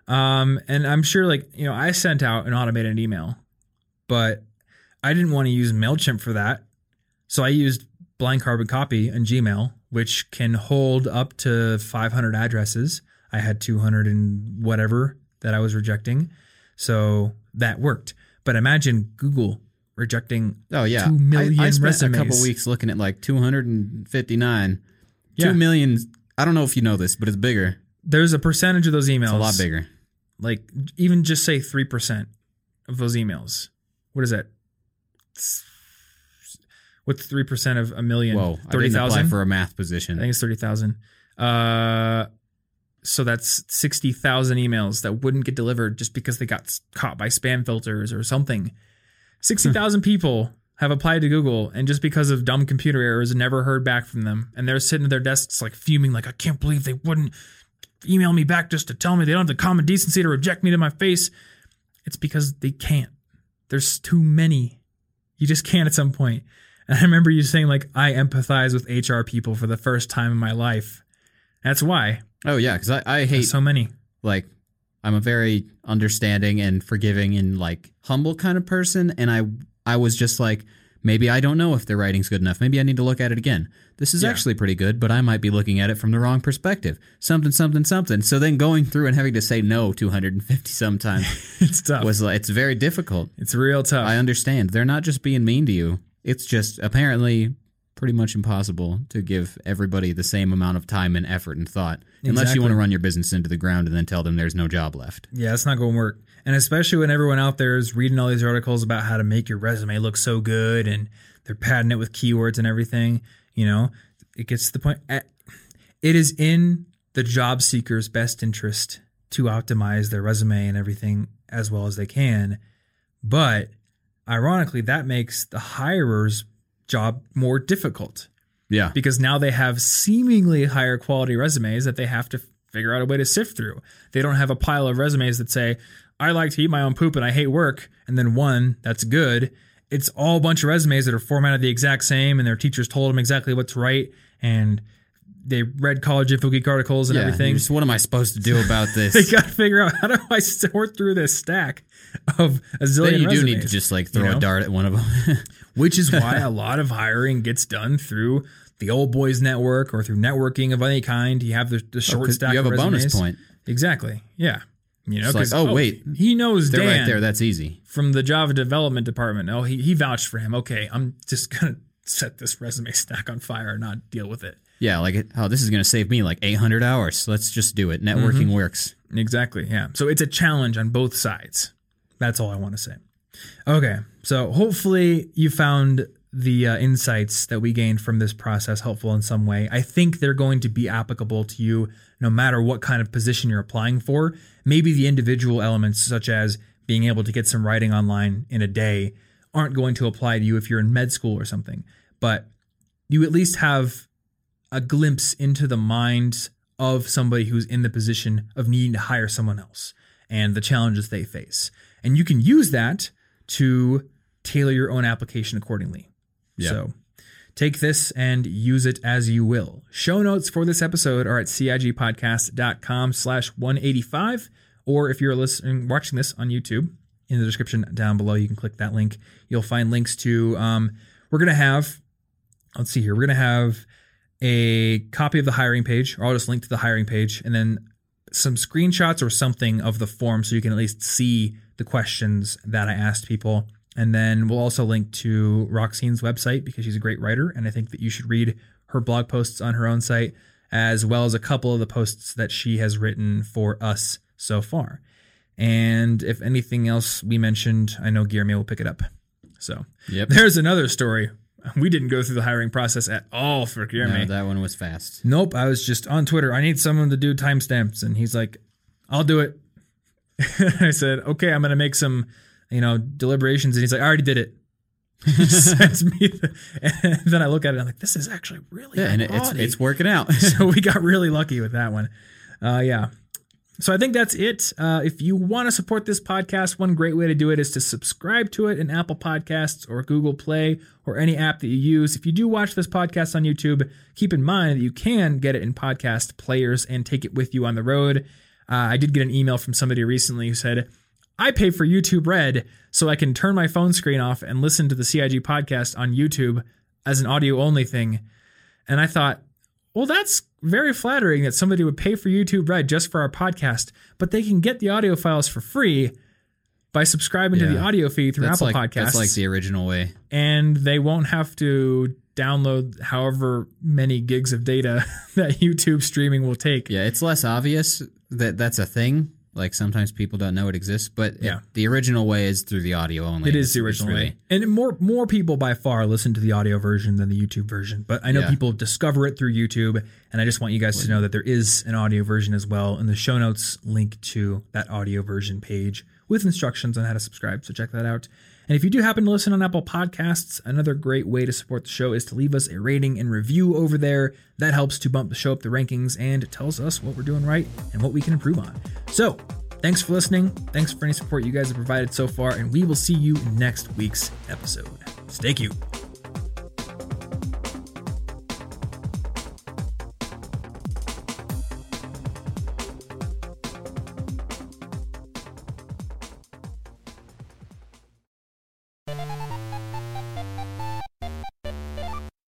Speaker 1: um and i'm sure like you know i sent out an automated email but i didn't want to use mailchimp for that so i used blind carbon copy and gmail which can hold up to 500 addresses i had 200 and whatever that i was rejecting So that worked. But imagine Google rejecting
Speaker 2: Oh yeah,
Speaker 1: Two million
Speaker 2: I, I spent a
Speaker 1: resumes.
Speaker 2: couple weeks looking at like 259.
Speaker 1: Yeah.
Speaker 2: Two million. I don't know if you know this, but it's bigger.
Speaker 1: there's a percentage of those emails.
Speaker 2: It's a lot bigger.
Speaker 1: Like even just say three percent of those emails. What is that? What's three percent of a million?
Speaker 2: Whoa, I didn't apply for a math position.
Speaker 1: I think it's thirty thousand. Uh, so that's sixty thousand emails that wouldn't get delivered just because they got caught by spam filters or something. Sixty thousand people have applied to Google, and just because of dumb computer errors, never heard back from them, and they're sitting at their desks like fuming, like I can't believe they wouldn't email me back just to tell me they don't have the common decency to reject me to my face. It's because they can't. There's too many. You just can't at some point. And I remember you saying like I empathize with HR people for the first time in my life. That's why.
Speaker 2: Oh yeah, because I, I hate
Speaker 1: There's so many.
Speaker 2: like I'm a very understanding and forgiving and like humble kind of person, and I I was just like maybe I don't know if their writing's good enough. Maybe I need to look at it again. This is
Speaker 1: Yeah.
Speaker 2: actually pretty good, but I might be looking at it from the wrong perspective. Something something something. So then going through and having to say no 250 sometimes
Speaker 1: It's tough.
Speaker 2: was like it's very difficult.
Speaker 1: it's real tough.
Speaker 2: I understand. They're not just being mean to you. It's just apparently pretty much impossible to give everybody the same amount of time and effort and thought unless
Speaker 1: Exactly.
Speaker 2: you want to run your business into the ground and then tell them there's no job left.
Speaker 1: Yeah, it's not going to work. And especially when everyone out there is reading all these articles about how to make your resume look so good and they're padding it with keywords and everything, you know, it gets to the point. eh, It is in the job seeker's best interest to optimize their resume and everything as well as they can. But ironically, that makes the hirer's job more difficult
Speaker 2: Yeah.
Speaker 1: because now they have seemingly higher quality resumes that they have to figure out a way to sift through. They don't have a pile of resumes that say, I like to eat my own poop and I hate work, and then one that's good. It's all a bunch of resumes that are formatted the exact same, and their teachers told them exactly what to write, and they read college info geek articles and
Speaker 2: yeah.
Speaker 1: everything.
Speaker 2: Just, what am I supposed to do about this?
Speaker 1: They got to figure out how do I sort through this stack of a zillion
Speaker 2: then you do need to just like throw
Speaker 1: you know?
Speaker 2: a dart at one of them.
Speaker 1: which is why a lot of hiring gets done through the old boys network or through networking of any kind. You have the, the oh, short
Speaker 2: 'Cause
Speaker 1: stack.
Speaker 2: you have a bonus point.
Speaker 1: Exactly. Yeah. You know,
Speaker 2: like,
Speaker 1: 'cause,
Speaker 2: oh, wait.
Speaker 1: he knows
Speaker 2: They're
Speaker 1: Dan
Speaker 2: right there. That's easy.
Speaker 1: from the Java development department. Oh, he he vouched for him. Okay, I'm just gonna set this resume stack on fire and not deal with it.
Speaker 2: Yeah, like oh, this is going to save me like 800 hours. Let's just do it. Networking
Speaker 1: Mm-hmm.
Speaker 2: works.
Speaker 1: Exactly. Yeah. So it's a challenge on both sides. That's all I want to say. Okay. So hopefully you found the uh, insights that we gained from this process helpful in some way. I think they're going to be applicable to you no matter what kind of position you're applying for. Maybe the individual elements, such as being able to get some writing online in a day, aren't going to apply to you if you're in med school or something. But you at least have a glimpse into the minds of somebody who's in the position of needing to hire someone else and the challenges they face. And you can use that to tailor your own application accordingly.
Speaker 2: Yeah.
Speaker 1: So take this and use it as you will. Show notes for this episode are at cigpodcast.com slash 185. Or if you're listening, watching this on YouTube, in the description down below, you can click that link. You'll find links to, um, we're going to have, let's see here, we're going to have a copy of the hiring page, or I'll just link to the hiring page, and then some screenshots or something of the form so you can at least see the questions that I asked people. And then we'll also link to Roxine's website because she's a great writer, and I think that you should read her blog posts on her own site, as well as a couple of the posts that she has written for us so far. And if anything else we mentioned, I know Guillermo will pick it up. So
Speaker 2: Yep.
Speaker 1: there's another story. We didn't go through the hiring process at all for Guillermo.
Speaker 2: No, that one was fast.
Speaker 1: Nope, I was just on Twitter. I need someone to do timestamps, and he's like, "I'll do it." I said, "Okay, I'm gonna make some, you know, deliberations," and he's like, "I already did it." he sends me, the, and then I look at it, and I'm like, "This is actually really
Speaker 2: Yeah, and it's it's working out.
Speaker 1: so we got really lucky with that one. Uh, yeah. So I think that's it. Uh, if you want to support this podcast, one great way to do it is to subscribe to it in Apple Podcasts or Google Play or any app that you use. If you do watch this podcast on YouTube, keep in mind that you can get it in podcast players and take it with you on the road. Uh, I did get an email from somebody recently who said, I pay for YouTube Red so I can turn my phone screen off and listen to the CIG podcast on YouTube as an audio only thing. And I thought, well, that's very flattering that somebody would pay for YouTube Red just for our podcast, but they can get the audio files for free. by subscribing to the audio feed through
Speaker 2: That's
Speaker 1: Apple
Speaker 2: like
Speaker 1: Podcasts.
Speaker 2: that's like the original way.
Speaker 1: and they won't have to download however many gigs of data that YouTube streaming will take.
Speaker 2: Yeah, it's less obvious that that's a thing. Like sometimes people don't know it exists, but it-
Speaker 1: Yeah.
Speaker 2: the original way is through the audio only. It's-
Speaker 1: is the original
Speaker 2: really-
Speaker 1: way. And more more people by far listen to the audio version than the YouTube version. But I know
Speaker 2: Yeah.
Speaker 1: people discover it through YouTube, and I just want you guys to know that there is an audio version as well. In the show notes, link to that audio version page with instructions on how to subscribe. So check that out. And if you do happen to listen on Apple Podcasts, another great way to support the show is to leave us a rating and review over there. That helps to bump the show up the rankings and tells us what we're doing right and what we can improve on. So Thanks for listening. Thanks for any support you guys have provided so far, and we will see you next week's episode. Stay cute.